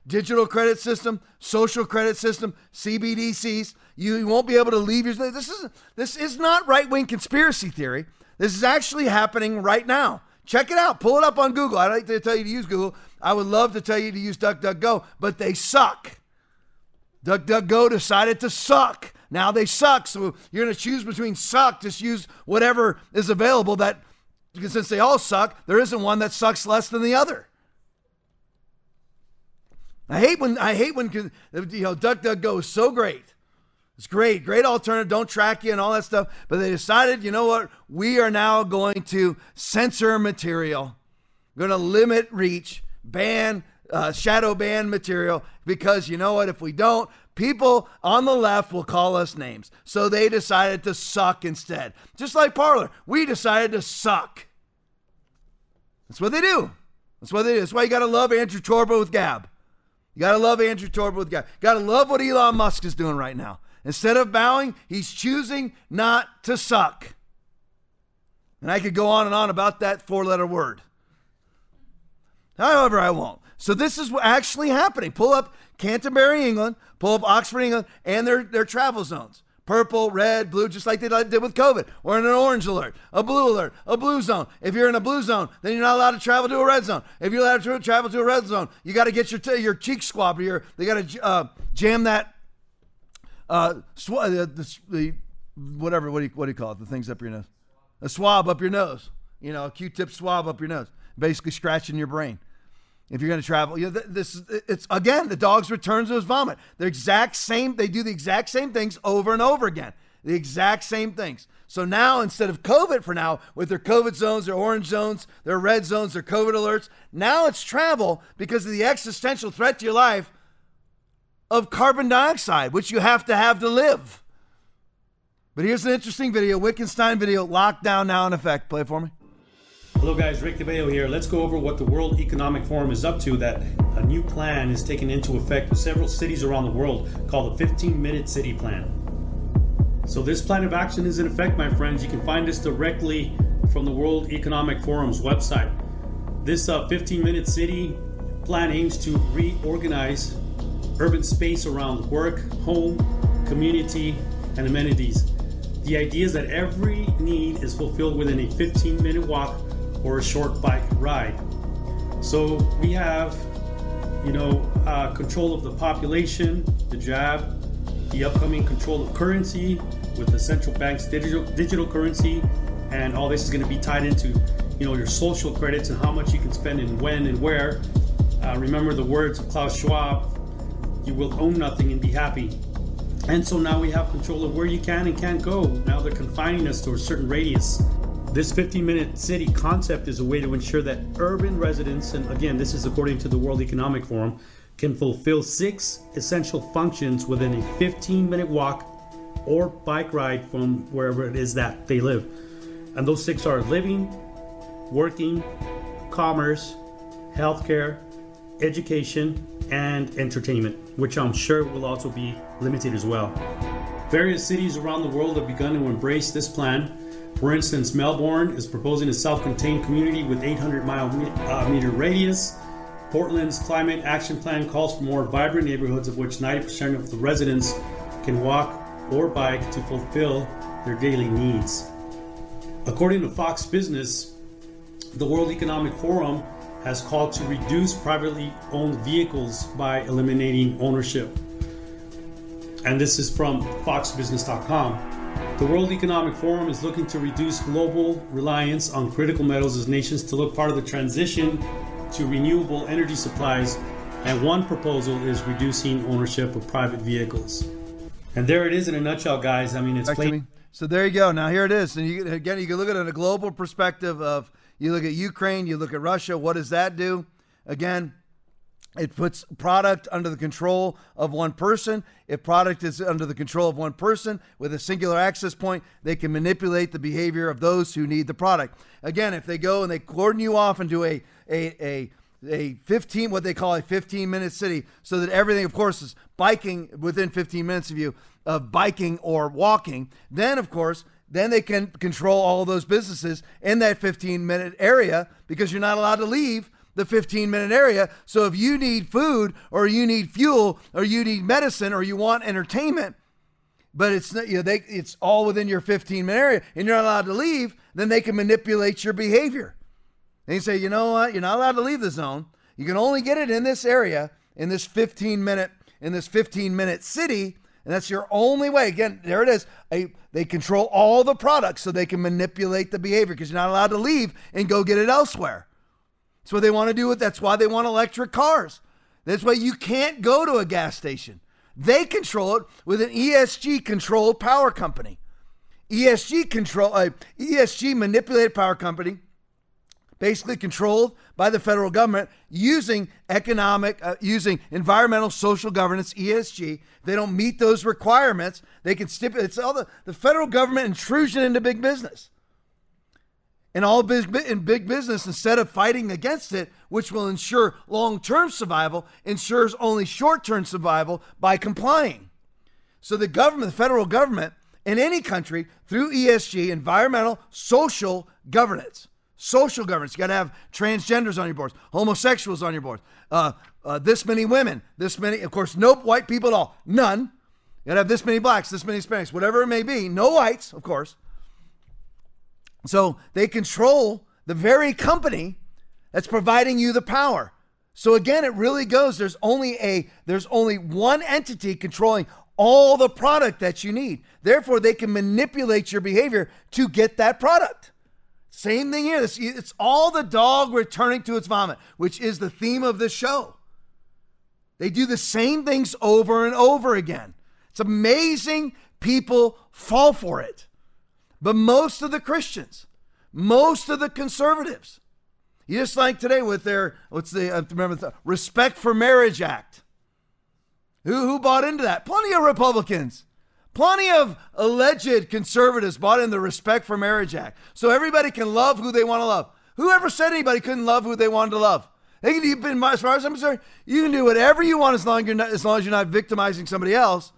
digital credit system, social credit system, CBDCs. You won't be able to leave your. This is this is not right wing conspiracy theory. This is actually happening right now. Check it out. Pull it up on Google. I don't like to tell you to use Google. I would love to tell you to use DuckDuckGo, but they suck. DuckDuckGo decided to suck. Now they suck. So you're going to choose between suck. Just use whatever is available that, because since they all suck, there isn't one that sucks less than the other. I hate when I hate when you know DuckDuckGo is so great. It's great, great alternative. Don't track you and all that stuff. But they decided, you know what? We are now going to censor material. Going to limit reach, ban, uh, shadow ban material because you know what? If we don't, people on the left will call us names. So they decided to suck instead. Just like Parler, we decided to suck. That's what they do. That's what they do. That's why you got to love Andrew Torba with Gab. You got to love Andrew Torba with Gab. Got to love what Elon Musk is doing right now. Instead of bowing, he's choosing not to suck. And I could go on and on about that four letter word. However, I won't. So this is actually happening. Pull up Canterbury, England, pull up Oxford, England, and their, their travel zones. Purple, red, blue, just like they did with COVID. We're in an orange alert, a blue alert, a blue zone. If you're in a blue zone, then you're not allowed to travel to a red zone. If you're allowed to travel to a red zone, you got to get your t- your cheek swabbed. here. they got to uh, jam that uh, sw- uh, the, the, whatever, what do, you, what do you call it? The things up your nose. A swab up your nose. You know, a Q-tip swab up your nose. Basically scratching your brain. If you're going to travel, you know, this it's again the dog's returns to his vomit. The exact same. They do the exact same things over and over again. The exact same things. So now instead of COVID for now, with their COVID zones, their orange zones, their red zones, their COVID alerts, now it's travel because of the existential threat to your life of carbon dioxide, which you have to have to live. But here's an interesting video, Wittgenstein video, lockdown now in effect. Play for me. Hello guys, Rick DeBeo here. Let's go over what the World Economic Forum is up to that a new plan is taken into effect with several cities around the world called the 15 Minute City Plan. So this plan of action is in effect, my friends. You can find this directly from the World Economic Forum's website. This uh, 15 Minute City plan aims to reorganize urban space around work, home, community, and amenities. The idea is that every need is fulfilled within a 15 minute walk or a short bike ride. So we have, you know, uh, control of the population, the jab, the upcoming control of currency with the central bank's digital digital currency, and all this is going to be tied into, you know, your social credits and how much you can spend and when and where. Uh, remember the words of Klaus Schwab you will own nothing and be happy. And so now we have control of where you can and can't go. Now they're confining us to a certain radius. This 15 minute city concept is a way to ensure that urban residents, and again, this is according to the World Economic Forum, can fulfill six essential functions within a 15 minute walk or bike ride from wherever it is that they live. And those six are living, working, commerce, healthcare, education, and entertainment, which I'm sure will also be limited as well. Various cities around the world have begun to embrace this plan. For instance, Melbourne is proposing a self contained community with 800 mile uh, meter radius. Portland's climate action plan calls for more vibrant neighborhoods, of which 90% of the residents can walk or bike to fulfill their daily needs. According to Fox Business, the World Economic Forum has called to reduce privately owned vehicles by eliminating ownership. And this is from foxbusiness.com. The World Economic Forum is looking to reduce global reliance on critical metals as nations to look part of the transition to renewable energy supplies. And one proposal is reducing ownership of private vehicles. And there it is in a nutshell, guys. I mean, it's plain. So there you go. Now here it is, and you, again, you can look at it in a global perspective of you look at Ukraine, you look at Russia. What does that do? Again, it puts product under the control of one person. If product is under the control of one person with a singular access point, they can manipulate the behavior of those who need the product. Again, if they go and they cordon you off into a a a a 15 what they call a 15 minute city so that everything of course is biking within 15 minutes of you of biking or walking then of course then they can control all those businesses in that 15 minute area because you're not allowed to leave the 15 minute area so if you need food or you need fuel or you need medicine or you want entertainment but it's not you know they it's all within your 15 minute area and you're not allowed to leave then they can manipulate your behavior they say, you know what? You're not allowed to leave the zone. You can only get it in this area, in this 15 minute, in this 15 minute city, and that's your only way. Again, there it is. A, they control all the products so they can manipulate the behavior because you're not allowed to leave and go get it elsewhere. That's what they want to do with. That's why they want electric cars. That's why you can't go to a gas station. They control it with an ESG controlled power company. ESG control, uh, ESG manipulated power company basically controlled by the federal government using economic, uh, using environmental social governance, ESG. They don't meet those requirements. They can stipulate, it's all the, the federal government intrusion into big business. And all big, in big business, instead of fighting against it, which will ensure long term survival, ensures only short term survival by complying. So the government, the federal government, in any country, through ESG, environmental social governance, social governance. You got to have transgenders on your boards, homosexuals on your boards, uh, uh, this many women, this many, of course, no white people at all, none. You got to have this many blacks, this many Hispanics, whatever it may be. No whites, of course. So they control the very company that's providing you the power. So again, it really goes. There's only a there's only one entity controlling all the product that you need. Therefore, they can manipulate your behavior to get that product. Same thing here. It's, it's all the dog returning to its vomit, which is the theme of this show. They do the same things over and over again. It's amazing people fall for it. But most of the Christians, most of the conservatives, just like today with their, what's the, uh, remember, the Respect for Marriage Act. Who, who bought into that? Plenty of Republicans. Plenty of alleged conservatives bought in the Respect for Marriage Act. So everybody can love who they want to love. Whoever said anybody couldn't love who they wanted to love? They can, as far as I'm concerned, you can do whatever you want as long, not, as long as you're not victimizing somebody else.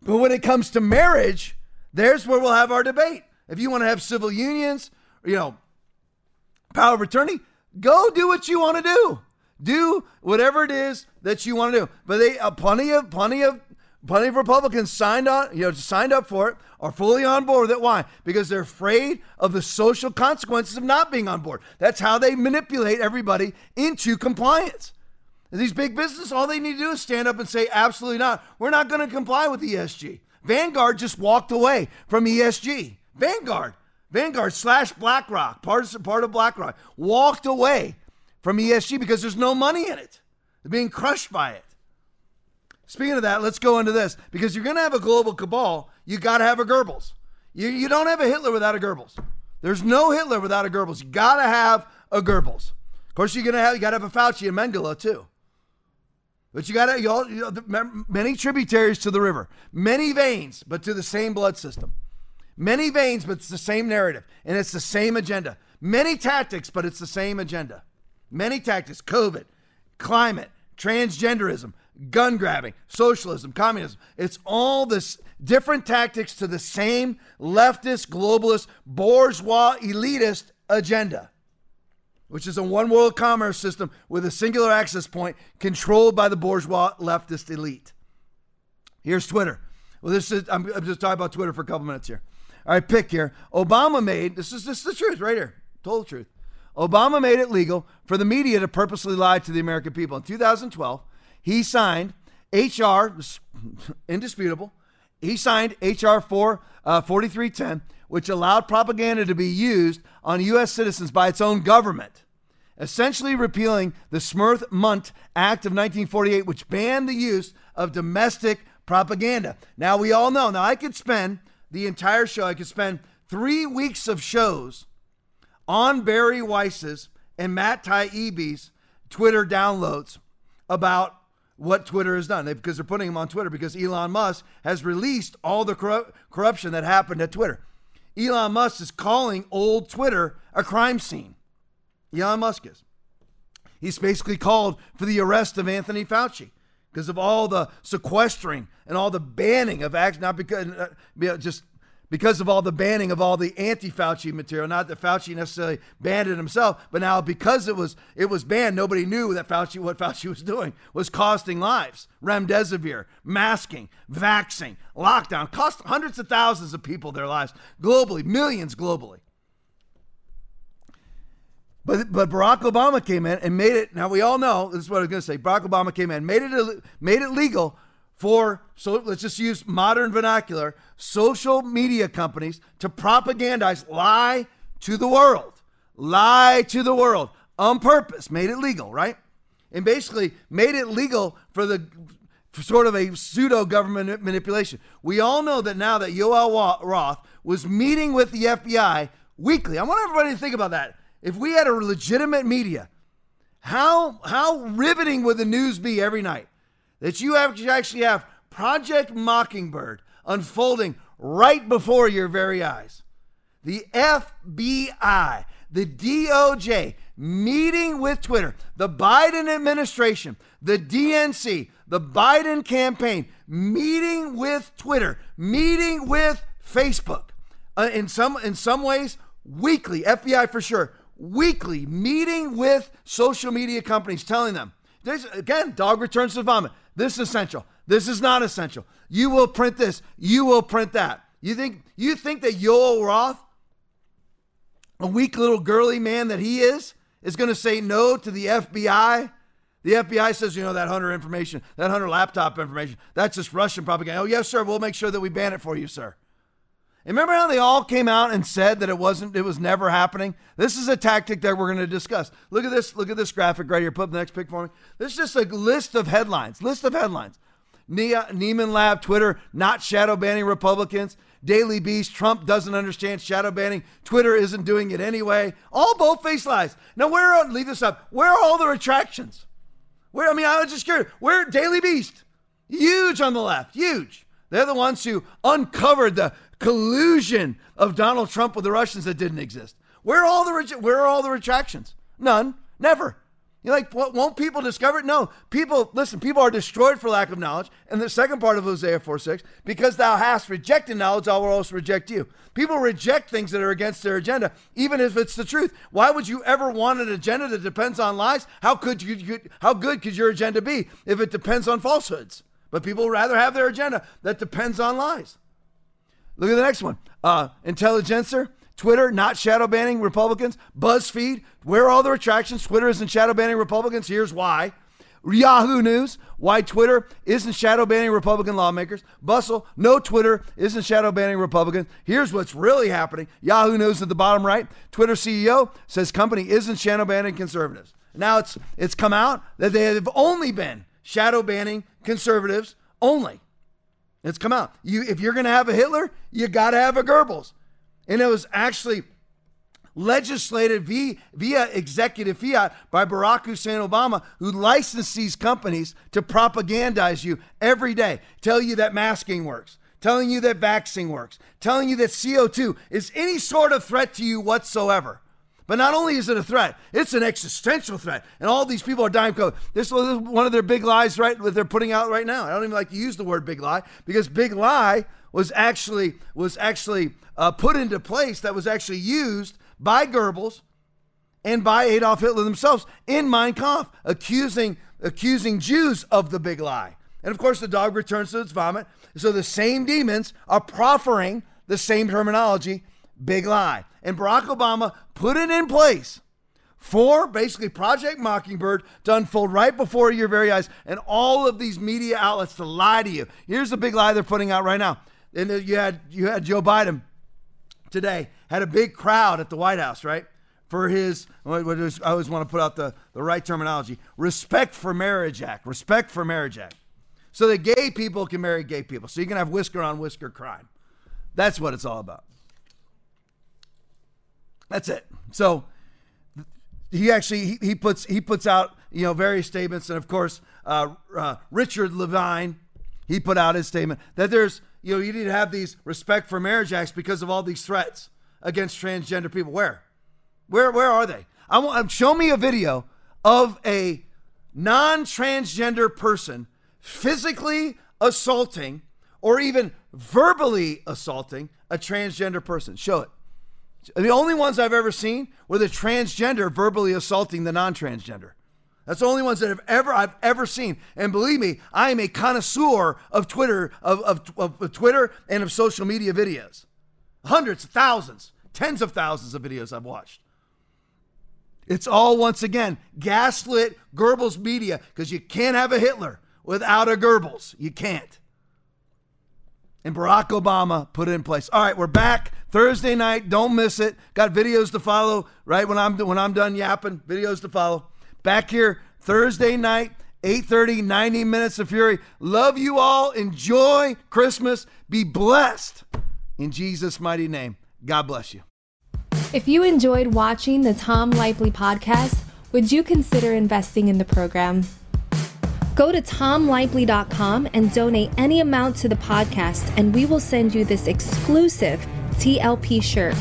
But when it comes to marriage, there's where we'll have our debate. If you want to have civil unions, you know, power of attorney, go do what you want to do. Do whatever it is that you want to do. But they uh, plenty of plenty of Plenty of Republicans signed on, you know, signed up for it, are fully on board with it. Why? Because they're afraid of the social consequences of not being on board. That's how they manipulate everybody into compliance. these big businesses, all they need to do is stand up and say, absolutely not. We're not going to comply with ESG. Vanguard just walked away from ESG. Vanguard, Vanguard slash BlackRock, part of, part of BlackRock, walked away from ESG because there's no money in it. They're being crushed by it. Speaking of that, let's go into this because you're going to have a global cabal. You got to have a Goebbels. You, you don't have a Hitler without a Goebbels. There's no Hitler without a Goebbels. You got to have a Goebbels. Of course, you're gonna have you got to have a Fauci and Mengele too. But you got to you, all, you know, many tributaries to the river, many veins, but to the same blood system. Many veins, but it's the same narrative and it's the same agenda. Many tactics, but it's the same agenda. Many tactics COVID, climate, transgenderism, gun grabbing, socialism, communism. It's all this different tactics to the same leftist, globalist, bourgeois, elitist agenda, which is a one world commerce system with a singular access point controlled by the bourgeois leftist elite. Here's Twitter. Well, this is I'm, I'm just talking about Twitter for a couple minutes here. All right, pick here. Obama made this is this is the truth right here. Total truth. Obama made it legal for the media to purposely lie to the American people. In 2012, he signed HR, indisputable. He signed HR 4, uh, 4310, which allowed propaganda to be used on U.S. citizens by its own government, essentially repealing the Smith Mundt Act of 1948, which banned the use of domestic propaganda. Now, we all know, now I could spend the entire show, I could spend three weeks of shows on Bari Weiss's and Matt Taibbi's Twitter downloads about what Twitter has done because they're putting him on Twitter because Elon Musk has released all the corru- corruption that happened at Twitter. Elon Musk is calling old Twitter a crime scene. Elon Musk is. He's basically called for the arrest of Anthony Fauci because of all the sequestering and all the banning of acts, not because uh, just because of all the banning of all the anti-Fauci material. Not that Fauci necessarily banned it himself, but now because it was it was banned, nobody knew that Fauci what (laughs) Fauci was doing was costing lives. Remdesivir, masking, vaxing, lockdown cost hundreds of thousands of people their lives globally, millions globally. But, but Barack Obama came in and made it. Now we all know this is what I was going to say. Barack Obama came in, made it made it legal for so let's just use modern vernacular social media companies to propagandize lie to the world. Lie to the world. On purpose. Made it legal right? And basically made it legal for the for sort of a pseudo government manipulation. We all know that now that Yoel Roth was meeting with the FBI weekly. I want everybody to think about that. If we had a legitimate media how how riveting would the news be every night that you actually have Project Mockingbird unfolding right before your very eyes. The FBI, the DOJ meeting with Twitter, the Biden administration, the DNC, the Biden campaign meeting with Twitter, meeting with Facebook. Uh, in some in some ways, weekly, FBI for sure, weekly meeting with social media companies, telling them, there's again, dog returns to vomit. This is essential. This is not essential. You will print this. You will print that. You think you think that Yoel Roth, a weak little girly man that he is, is going to say no to the FBI? The FBI says, you know, that Hunter information, that Hunter laptop information, that's just Russian propaganda. Oh, yes, sir. We'll make sure that we ban it for you, sir. Remember how they all came out and said that it wasn't, it was never happening? This is a tactic that we're going to discuss. Look at this, look at this graphic right here. Put up the next pic for me. This is just a list of headlines, list of headlines. Nieman Lab, Twitter, not shadow banning Republicans. Daily Beast, Trump doesn't understand shadow banning. Twitter isn't doing it anyway. All both face lies. Now, where are, leave this up, where are all the retractions? Where, I mean, I was just curious. Where, Daily Beast, huge on the left, huge. They're the ones who uncovered the collusion of Donald Trump with the Russians that didn't exist. Where are all the where are all the retractions? None. Never. You're like, what, won't people discover it? No. People, listen, people are destroyed for lack of knowledge. And the second part of Hosea 4 6, because thou hast rejected knowledge, I will also reject you. People reject things that are against their agenda, even if it's the truth. Why would you ever want an agenda that depends on lies? How could you, how good could your agenda be if it depends on falsehoods? But people rather have their agenda that depends on lies. Look at the next one. Uh, Intelligencer, Twitter not shadow banning Republicans. BuzzFeed, where are all the retractions? Twitter isn't shadow banning Republicans. Here's why. Yahoo News, why Twitter isn't shadow banning Republican lawmakers. Bustle, no Twitter isn't shadow banning Republicans. Here's what's really happening. Yahoo News at the bottom right. Twitter CEO says company isn't shadow banning conservatives. Now it's it's come out that they have only been shadow banning conservatives only. It's come out. You, if you're going to have a Hitler, you got to have a Goebbels. And it was actually legislated via, via executive fiat by Barack Hussein Obama, who licensed these companies to propagandize you every day, tell you that masking works, telling you that vaccine works, telling you that CO2 is any sort of threat to you whatsoever. But not only is it a threat, it's an existential threat. And all these people are dying of COVID. This was one of their big lies, right? That they're putting out right now. I don't even like to use the word big lie because big lie was actually was actually uh, put into place that was actually used by Goebbels and by Adolf Hitler themselves in Mein Kampf, accusing accusing Jews of the big lie. And of course, the dog returns to its vomit. So the same demons are proffering the same terminology, big lie. And Barack Obama put it in place for basically Project Mockingbird to unfold right before your very eyes and all of these media outlets to lie to you. Here's the big lie they're putting out right now. And you had you had Joe Biden today had a big crowd at the White House, right? For his, I always want to put out the, the right terminology respect for marriage act, respect for marriage act. So that gay people can marry gay people. So you can have whisker on whisker crime. That's what it's all about. That's it. So he actually he, he puts he puts out you know various statements, and of course uh, uh, Richard Levine he put out his statement that there's you know you need to have these respect for marriage acts because of all these threats against transgender people. Where, where, where are they? I want um, show me a video of a non-transgender person physically assaulting or even verbally assaulting a transgender person. Show it. The only ones I've ever seen were the transgender verbally assaulting the non-transgender. That's the only ones that have ever I've ever seen. And believe me, I am a connoisseur of Twitter, of, of, of Twitter and of social media videos. Hundreds, thousands, tens of thousands of videos I've watched. It's all once again gaslit Goebbels media because you can't have a Hitler without a Goebbels. You can't. And Barack Obama put it in place. All right, we're back Thursday night. Don't miss it. Got videos to follow. Right when I'm when I'm done yapping, videos to follow. Back here Thursday night, 8:30, 90 minutes of fury. Love you all. Enjoy Christmas. Be blessed. In Jesus' mighty name. God bless you. If you enjoyed watching the Tom Lively podcast, would you consider investing in the program? Go to tomlively.com and donate any amount to the podcast, and we will send you this exclusive TLP shirt.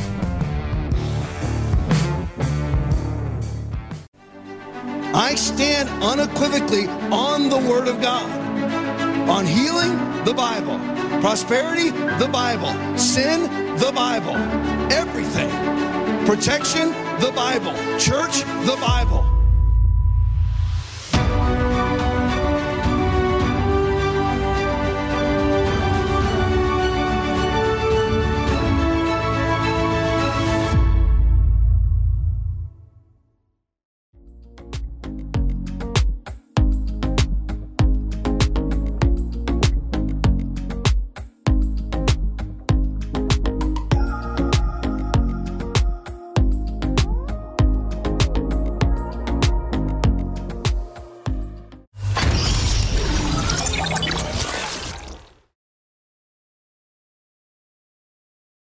I stand unequivocally on the Word of God. On healing, the Bible. Prosperity, the Bible. Sin, the Bible. Everything. Protection, the Bible. Church, the Bible.